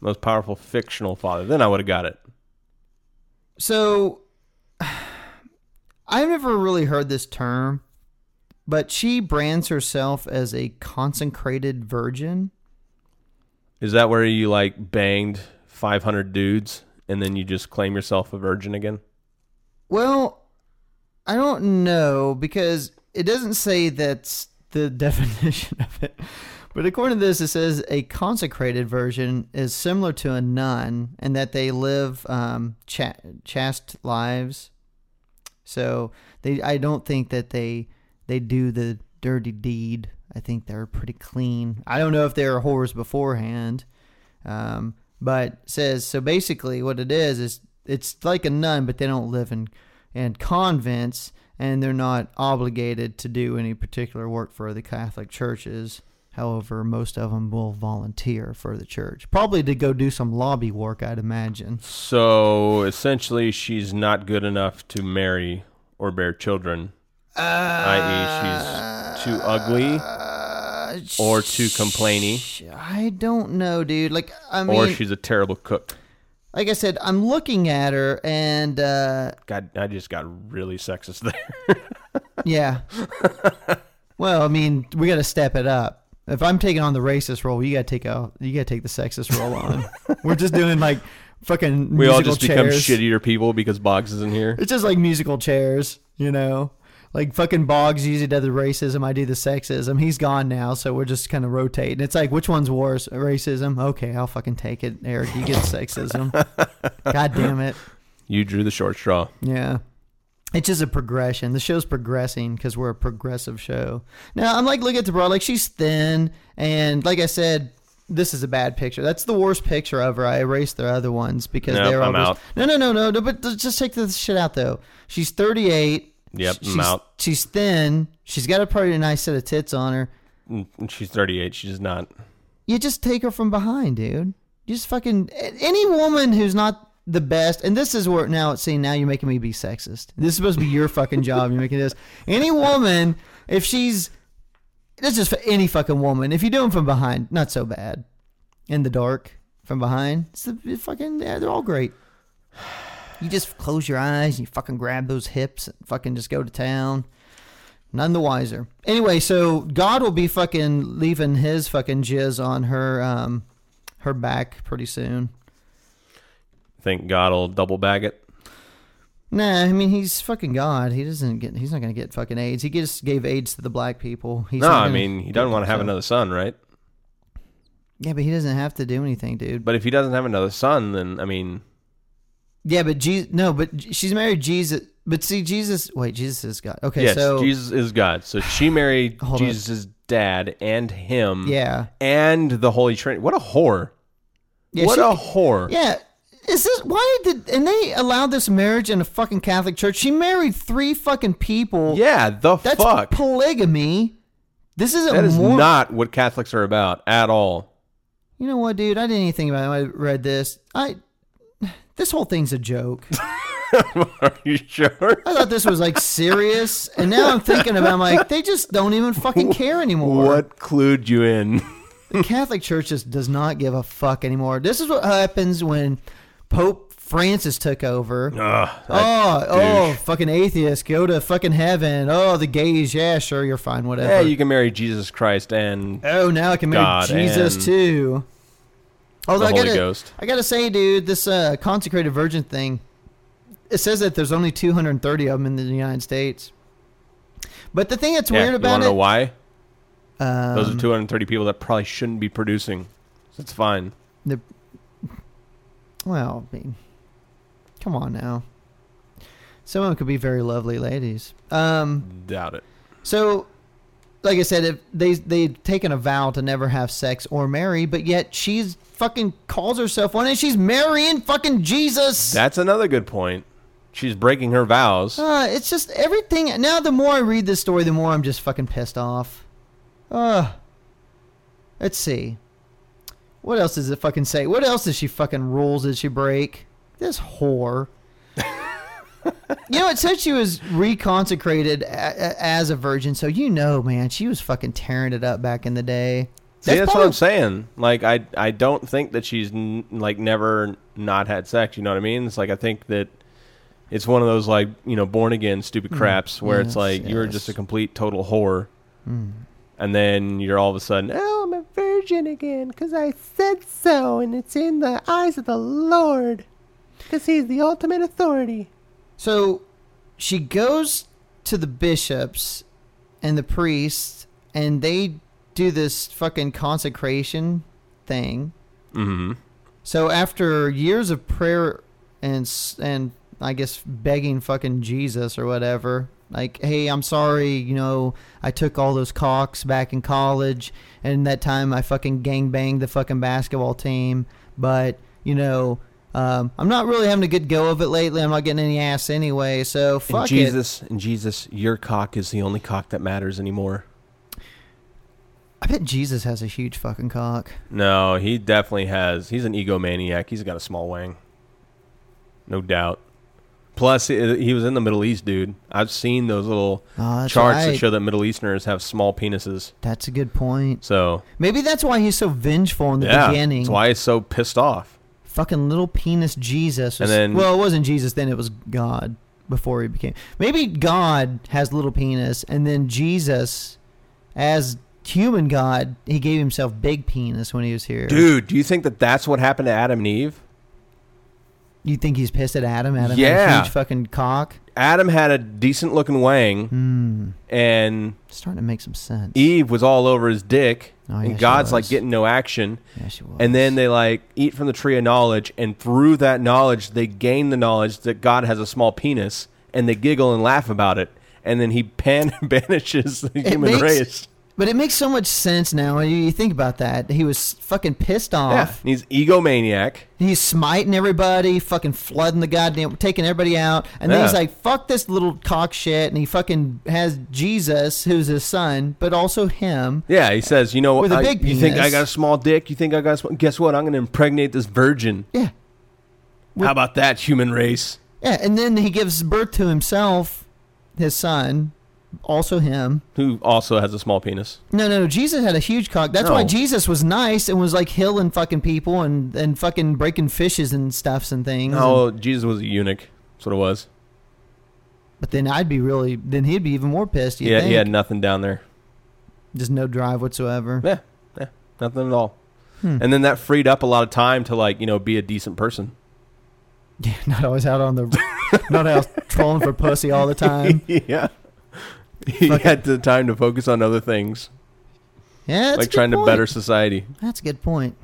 Most powerful fictional father. Then I would have got it. So I've never really heard this term, but she brands herself as a consecrated virgin. Is that where you like banged 500 dudes and then you just claim yourself a virgin again? Well, I don't know because it doesn't say that's the definition of it. But according to this, it says a consecrated virgin is similar to a nun and that they live um, cha- chaste lives. So they, I don't think that they they do the dirty deed. I think they're pretty clean. I don't know if they were whores beforehand, um, but says so. Basically, what it is is it's like a nun, but they don't live in in convents, and they're not obligated to do any particular work for the Catholic churches. However, most of them will volunteer for the church, probably to go do some lobby work, I'd imagine. So essentially, she's not good enough to marry or bear children, i.e., she's too ugly Uh, or too complainy, I don't know, dude. Like, I mean, or she's a terrible cook. like I said, I'm looking at her, and uh, God, I just got really sexist there. yeah. well, I mean, we got to step it up. If I'm taking on the racist role, you got to take a you got to take the sexist role on. We're just doing like fucking we all just become shittier people because Boggs isn't here. It's just like musical chairs, you know. Like fucking Boggs usually does the racism, I do the sexism. He's gone now, so we're just kind of rotating. It's like which one's worse, racism? Okay, I'll fucking take it. Eric, you get sexism. God damn it. You drew the short straw. Yeah. It's just a progression. The show's progressing because we're a progressive show. Now, I'm like, look at the bra. Like, she's thin. And like I said, this is a bad picture. That's the worst picture of her. I erased the other ones because Nope, they're I'm all out. No, no, no, no, no. But just take this shit out, though. She's 38. Yep, she's, I'm out. She's thin. She's got a pretty nice set of tits on her. Mm, She's 38. She's just not. You just take her from behind, dude. You just fucking any woman who's not the best, and this is where now it's saying now you're making me be sexist. This is supposed to be your fucking job. You're making this. Any woman, if she's, this is for any fucking woman. If you do them from behind, not so bad. In the dark, from behind, it's the fucking yeah, they're all great. You just close your eyes and you fucking grab those hips and fucking just go to town. None the wiser. Anyway, so God will be fucking leaving his fucking jizz on her um her back pretty soon. Think God will double bag it. Nah, I mean he's fucking God. He doesn't get. He's not gonna get fucking AIDS. He just gave AIDS to the black people. He's no, I mean he doesn't want to have another son, right? Yeah, but he doesn't have to do anything, dude. But if he doesn't have another son, then I mean, yeah, but Jesus. No, but she's married Jesus. But see, Jesus. Wait, Jesus is God. Okay, yes, so Jesus is God. So she married. Jesus' dad and him. yeah, and the Holy Trinity. What a whore! yeah, what she- a whore! Yeah. Is this why did and they allowed this marriage in a fucking Catholic church? She married three fucking people. Yeah, the That's fuck. polygamy. This isn't that is more. not what Catholics are about at all. you know what, dude? I didn't even think about it I read this. I this whole thing's a joke. are you sure? I thought this was like serious, and now I'm thinking about like they just don't even fucking care anymore. What clued you in? The Catholic Church just does not give a fuck anymore. This is what happens when Pope Francis took over. Ugh, Oh, oh, fucking atheists, go to fucking heaven. Oh, the gays, yeah, sure, you're fine, whatever. Yeah, you can marry Jesus Christ and oh, now I can marry God Jesus too. Although the I gotta, Ghost. I gotta say, dude, this uh, consecrated virgin thing, it says that there's only 230 of them in the United States. But the thing that's Yeah, weird you about wanna it, know why? um, Those are 230 people that probably shouldn't be producing. So it's fine. Well, I mean, come on now. Some of them could be very lovely ladies. Um, Doubt it. so, like I said, if they they've taken a vow to never have sex or marry, but yet she's fucking calls herself one, and she's marrying fucking Jesus. That's another good point. She's breaking her vows. Uh, it's just everything. Now, the more I read this story, the more I'm just fucking pissed off. Uh, let's see. What else does it fucking say? What else does she fucking rules did she break? This whore. you know, it said she was reconsecrated a- a- as a virgin, so you know, man, she was fucking tearing it up back in the day. See, that's, what I'm saying. Like, I I don't think that she's n- like never not had sex. You know what I mean? It's like I think that it's one of those like you know born again stupid craps where it's Mm. Yes, like you're just a complete total whore, Mm. and then you're all of a sudden oh virgin again because I said so, and it's in the eyes of the Lord because He's the ultimate authority. So she goes to the bishops and the priests, and they do this fucking consecration thing. Mm-hmm. So after years of prayer and and I guess begging fucking Jesus or whatever, like, hey, I'm sorry, you know, I took all those cocks back in college, and that time I fucking gang banged the fucking basketball team, but you know, Um, I'm not really having a good go of it lately. I'm not getting any ass anyway, so fuck and it. Jesus, and Jesus, your cock is the only cock that matters anymore. I bet Jesus has a huge fucking cock. No, he definitely has. He's an egomaniac. He's got a small wang. No doubt. Plus, he he was in the Middle East, dude. I've seen those little Oh, that's charts right. that show that Middle Easterners have small penises. That's a good point. So, Maybe that's why he's so vengeful in the yeah, beginning. that's why he's so pissed off. fucking little penis Jesus. Was, And then- well, it wasn't Jesus then; it was God before he became. Maybe God has little penis, and then Jesus, as human God, he gave himself big penis when he was here. Dude, do you think that that's what happened to Adam and Eve? You think he's pissed at Adam? Adam had a huge fucking cock. Adam had a decent looking wang, Hmm, and starting to make some sense. Eve was all over his dick, Oh, yeah, and she God's like was. getting no action. yeah, she was. And then they like eat from the tree of knowledge, and through that knowledge, they gain the knowledge that God has a small penis, and they giggle and laugh about it. And then he pan- banishes the human makes- race. But it makes so much sense now. You, you think about that. He was fucking pissed off. and he's egomaniac. He's smiting everybody, fucking flooding the goddamn, taking everybody out, and then he's like, "Fuck this little cock shit," and he fucking has Jesus, who's his son, but also him. Yeah, he says, you know, With a I- big you think I got a small dick? You think I got a small? Guess what? I'm going to impregnate this virgin. Yeah, How about that, human race? yeah, and then he gives birth to himself, his son, also him. Who also has a small penis. No, no, no. Jesus had a huge cock. That's why Jesus was nice and was like healing fucking people and and fucking breaking fishes and stuffs and things. Oh, Jesus was a eunuch. That's what it was. but then I'd be really, then he'd be even more pissed. You Yeah, think? he had nothing down there. just no drive whatsoever. Yeah, yeah, nothing at all. Hmm. And then that freed up a lot of time to like you know be a decent person. Yeah, not always out on the, not out trolling for pussy all the time. yeah, he had the time to focus on other things, Yeah, like trying to better society. That's a good point.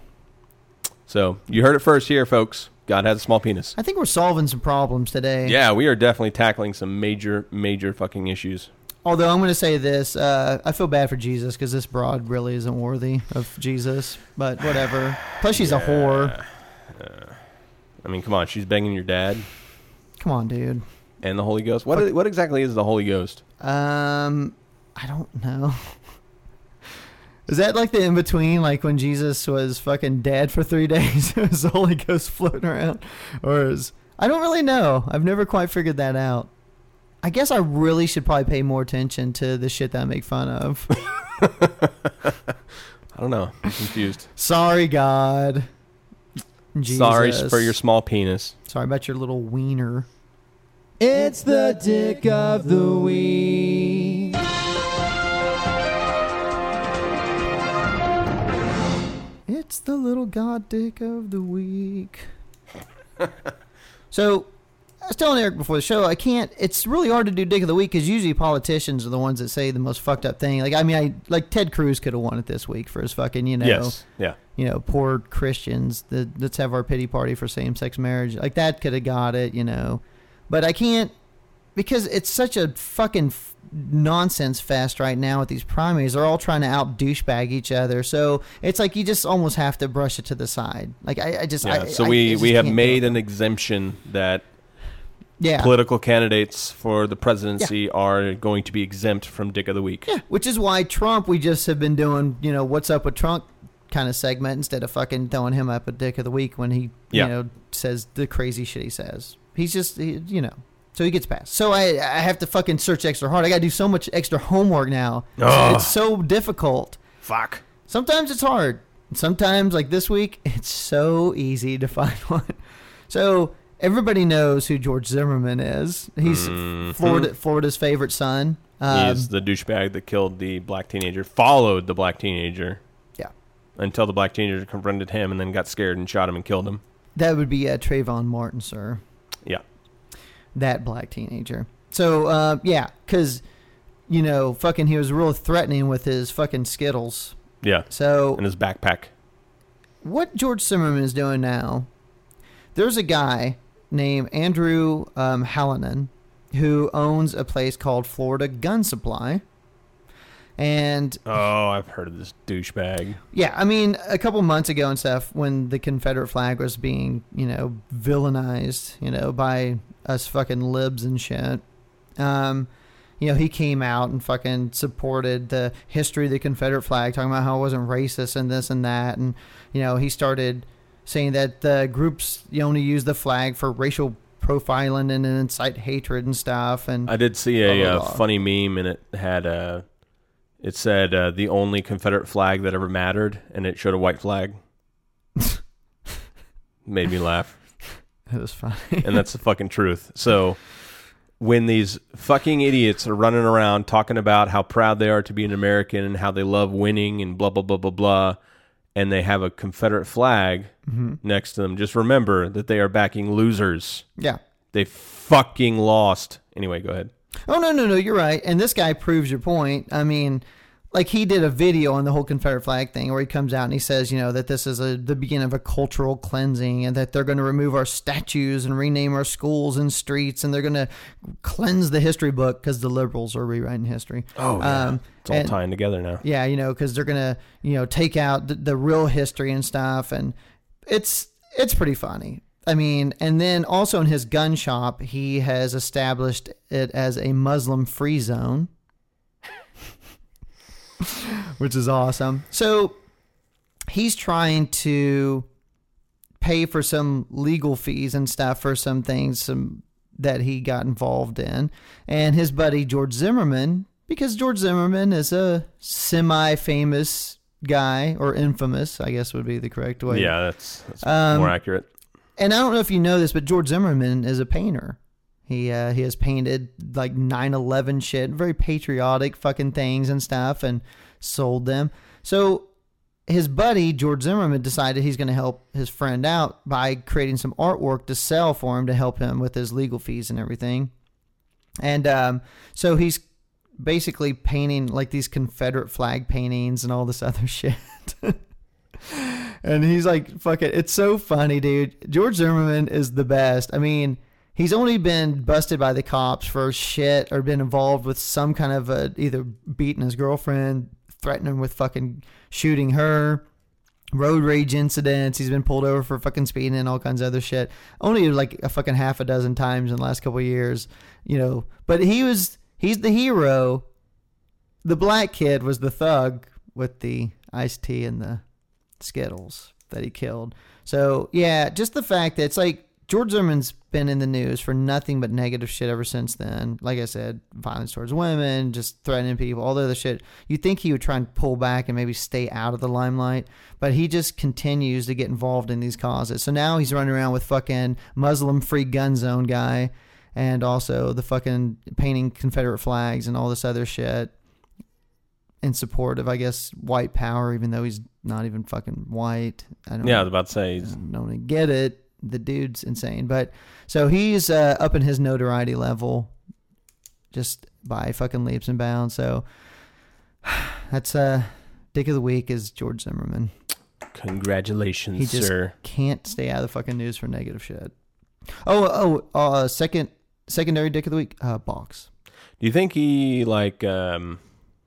So you heard it first here, folks. God has a small penis. I think we're solving some problems today. Yeah, we are definitely tackling some major, major fucking issues. Although I'm going to say this, uh, I feel bad for Jesus because this broad really isn't worthy of Jesus. But whatever. Plus, she's a whore. I mean, come on, she's banging your dad Come on, dude. And the Holy Ghost. What? What exactly is the Holy Ghost? Um, I don't know. Is that like the in between, like when Jesus was fucking dead for three days? it was the Holy Ghost floating around, or is I don't really know. I've never quite figured that out. I guess I really should probably pay more attention to the shit that I make fun of. I don't know. I'm confused. Sorry, God. Jesus. Sorry for your small penis. Sorry about your little wiener. It's the dick of the week. It's the little god dick of the week. so, I was telling Eric before the show, I can't. It's really hard to do dick of the week because usually politicians are the ones that say the most fucked up thing. Like, I mean, I like Ted Cruz could have won it this week for his fucking, you know, Yes. Yeah. you know, poor Christians. The let's have our pity party for same-sex marriage. Like that could have got it, you know. But I can't because it's such a fucking f- nonsense fest right now with these primaries. They're all trying to out douchebag each other. So it's like you just almost have to brush it to the side. Like I, I just, Yeah. I, so I- we just we have made an exemption that yeah. political candidates for the presidency are going to be exempt from Dick of the Week. Yeah, which is why Trump, we just have been doing, you know, what's up with Trump kind of segment instead of fucking throwing him up a dick of the week when he, Yeah. you know, says the crazy shit he says. He's just, he, you know, so he gets passed. So I, I have to fucking search extra hard. I got to do so much extra homework now. Ugh. It's so difficult. Fuck. Sometimes it's hard. Sometimes, like this week, it's so easy to find one. So everybody knows who George Zimmerman is. He's Mhm. Florida, Florida's favorite son. Um, He's the douchebag that killed the black teenager, followed the black teenager. Yeah. Until the black teenager confronted him and then got scared and shot him and killed him. That would be uh, Trayvon Martin, sir. That black teenager. So, uh, yeah, because, you know, fucking, he was real threatening with his fucking Skittles. Yeah. So, In his backpack. what George Zimmerman is doing now, there's a guy named Andrew um, Hallinan who owns a place called Florida Gun Supply. And Oh, I've heard of this douchebag. yeah, I mean, a couple months ago and stuff, when the Confederate flag was being, you know, villainized, you know, by us fucking libs and shit, um, you know, he came out and fucking supported the history of the Confederate flag, talking about how it wasn't racist and this and that. And, you know, he started saying that the groups you only use the flag for racial profiling and incite hatred and stuff. And I did see a Blah, blah, uh, blah. funny meme, and it had uh, it said uh, the only Confederate flag that ever mattered, and it showed a white flag. Made me laugh, it was funny. and that's the fucking truth. So when these fucking idiots are running around talking about how proud they are to be an American and how they love winning and blah blah blah blah blah, and they have a Confederate flag next to them, just remember that they are backing losers. yeah. They fucking lost. Anyway, go ahead. Oh no, no, no, you're right. And this guy proves your point. I mean, like he did a video on the whole Confederate flag thing where he comes out and he says, you know, that this is a the beginning of a cultural cleansing and that they're going to remove our statues and rename our schools and streets and they're going to cleanse the history book because the liberals are rewriting history. Oh, yeah. Um, It's all and- tying together now. Yeah, you know, because they're gonna, you know, take out the, the real history and stuff, and it's it's pretty funny. I mean, and then also in his gun shop, he has established it as a Muslim free zone, which is awesome. So he's trying to pay for some legal fees and stuff for some things some that he got involved in and his buddy George Zimmerman because George Zimmerman is a semi-famous guy or infamous I guess would be the correct way. Yeah, that's, that's Um, more accurate. And I don't know if you know this but George Zimmerman is a painter. He uh, he has painted like 9/11 shit, very patriotic fucking things and stuff and sold them. So his buddy George Zimmerman decided he's going to help his friend out by creating some artwork to sell for him to help him with his legal fees and everything. And um, so he's basically painting like these Confederate flag paintings and all this other shit. And he's like, fuck it. It's so funny, dude. George Zimmerman is the best. I mean, he's only been busted by the cops for shit or been involved with some kind of a, either beating his girlfriend, threatening with fucking shooting her, road rage incidents. He's been pulled over for fucking speeding and all kinds of other shit. Only like a fucking half a dozen times in the last couple years, you know. But he was, he's the hero. The black kid was the thug with the iced tea and the Skittles that he killed. So yeah, just the fact that it's like George Zimmerman's been in the news for nothing but negative shit ever since then. Like I said, violence towards women, just threatening people, all the other shit. You'd think he would try and pull back and maybe stay out of the limelight, but he just continues to get involved in these causes. So now he's running around with fucking Muslim free gun zone guy and also the fucking painting Confederate flags and all this other shit in support of, I guess, white power, even though he's not even fucking white. I don't Yeah, I was about to say. I he's- don't even get it. The dude's insane. But so he's uh, up in his notoriety level just by fucking leaps and bounds. So that's uh Dick of the Week is George Zimmerman. Congratulations, He just sir. can't stay out of the fucking news for negative shit. Oh, oh, uh, second secondary Dick of the Week, uh, Boggs. Do you think he like? um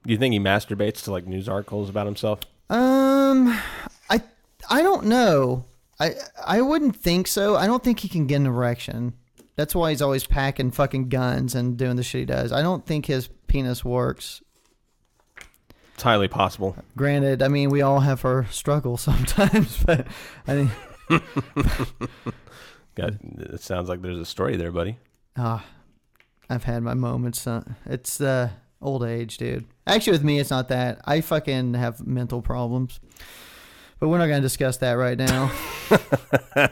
Do you think he masturbates to like news articles about himself? Um, I I don't know. I I wouldn't think so. I don't think he can get an erection. That's why he's always packing fucking guns and doing the shit he does. I don't think his penis works. It's highly possible. Granted, I mean we all have our struggles sometimes, but I think God, it sounds like there's a story there, buddy. ah, I've had my moments. Uh, it's uh, old age, dude. Actually, with me, it's not that. I fucking have mental problems, but we're not gonna discuss that right now.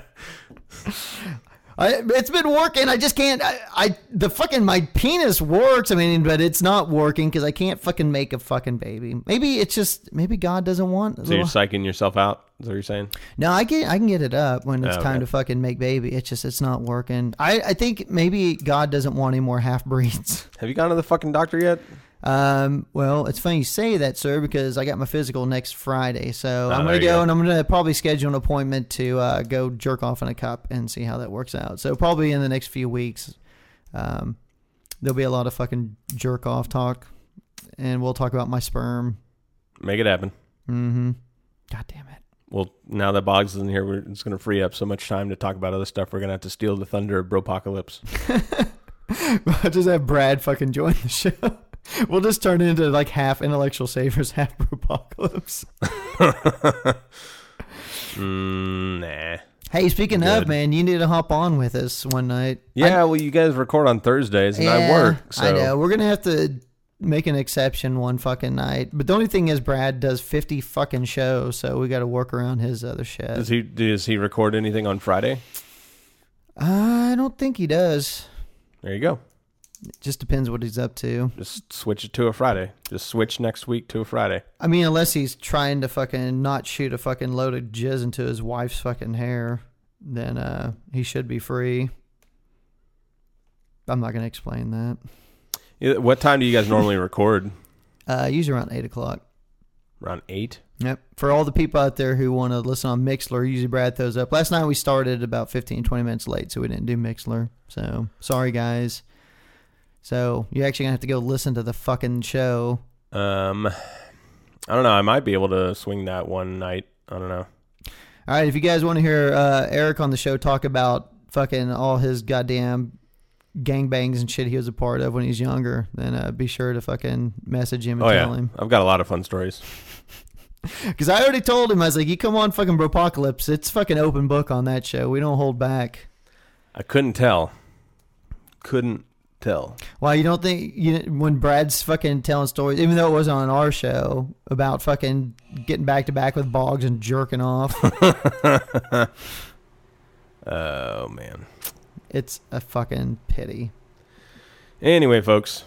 I, it's been working. I just can't. I, I the fucking my penis works. I mean, but it's not working because I can't fucking make a fucking baby. Maybe it's just maybe God doesn't want. So you're psyching yourself out? Is that what you're saying? no, I can I can get it up when it's Oh, time okay. to fucking make baby. It's just it's not working. I I think maybe God doesn't want any more half breeds. Have you gone to the fucking doctor yet? Um, well, it's funny you say that, sir, because I got my physical next Friday. So Oh, I'm gonna go, go. and I'm gonna probably schedule an appointment to uh, go jerk off in a cup and see how that works out. So probably in the next few weeks, um, there'll be a lot of fucking jerk off talk. and we'll talk about my sperm. Make it happen. Mm-hmm. God damn it. Well, now that Boggs isn't here, we're, it's going to free up so much time to talk about other stuff. We're going to have to steal the thunder of Bropocalypse. I'll just have Brad fucking join the show. We'll just turn it into like half intellectual saviors, half apocalypse. mm, nah. Hey, speaking of man, you need to hop on with us one night. Yeah, well, you guys record on Thursdays, and I work. So I know. We're gonna have to make an exception one fucking night. But the only thing is, Brad does fifty fucking shows, so we got to work around his other shit. does he does he record anything on Friday? I don't think he does. There you go. It just depends what he's up to. Just switch it to a Friday. Just switch next week to a Friday. I mean, unless he's trying to fucking not shoot a fucking load of jizz into his wife's fucking hair, then uh he should be free. I'm not gonna explain that. Yeah, What time do you guys normally record? Uh, usually around eight o'clock. Around eight. Yep. For all the people out there who want to listen on Mixlr, usually Brad throws up. Last night we started about 15, 20 minutes late, so we didn't do Mixlr. So sorry, guys. So you're actually gonna have to go listen to the fucking show. Um, I don't know. I might be able to swing that one night. I don't know. All right, if you guys want to hear uh, Eric on the show talk about fucking all his goddamn gangbangs and shit he was a part of when he was younger, then uh, be sure to fucking message him and Oh tell yeah, him. I've got a lot of fun stories. Because I already told him, I was like, you come on fucking Bropocalypse. It's fucking open book on that show. We don't hold back. I couldn't tell. Couldn't tell. Why you don't think you when Brad's fucking telling stories, even though it wasn't on our show about fucking getting back to back with Boggs and jerking off, Oh man. it's a fucking pity. Anyway, folks.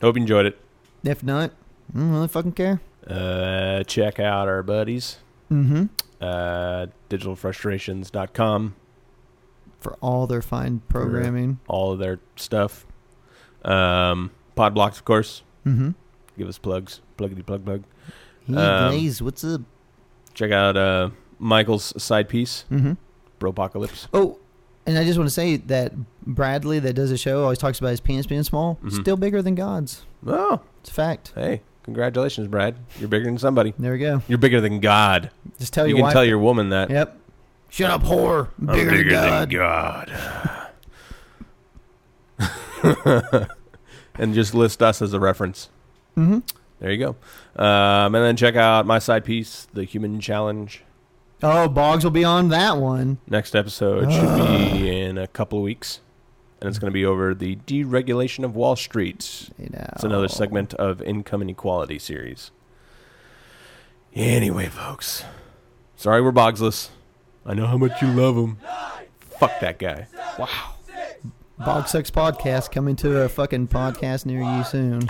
Hope you enjoyed it. If not, I don't really fucking care. Uh, check out our buddies. Mm-hmm. Uh, digitalfrustrations.com. For all their fine programming. All of their stuff. Um, Podblocks, of course. Mm-hmm. Give us plugs. Pluggity plug plug. Hey, Um, what's up? Check out uh, Michael's side piece, Mm-hmm. Bropocalypse. Oh, and I just want to say that Bradley, that does the show, always talks about his penis being small. Mhm. Still bigger than God's. Oh, It's a fact. hey. Congratulations, Brad. You're bigger than somebody. There we go. You're bigger than God. Just tell you your can wife. tell your woman that. Yep. Shut up, whore. I'm I'm bigger, than God. God. and just list us as a reference. Mm-hmm. There you go. Um, and then check out my side piece, The Human Challenge. Oh, Boggs will be on that one. Next episode should be in a couple of weeks. And it's going to be over the deregulation of Wall Street. You know. It's another segment of Income Inequality series. Anyway, folks. Sorry we're Bogsless. I know how much you love him. Fuck that guy. Wow. Boggs Sucks Podcast coming to a fucking podcast near you soon.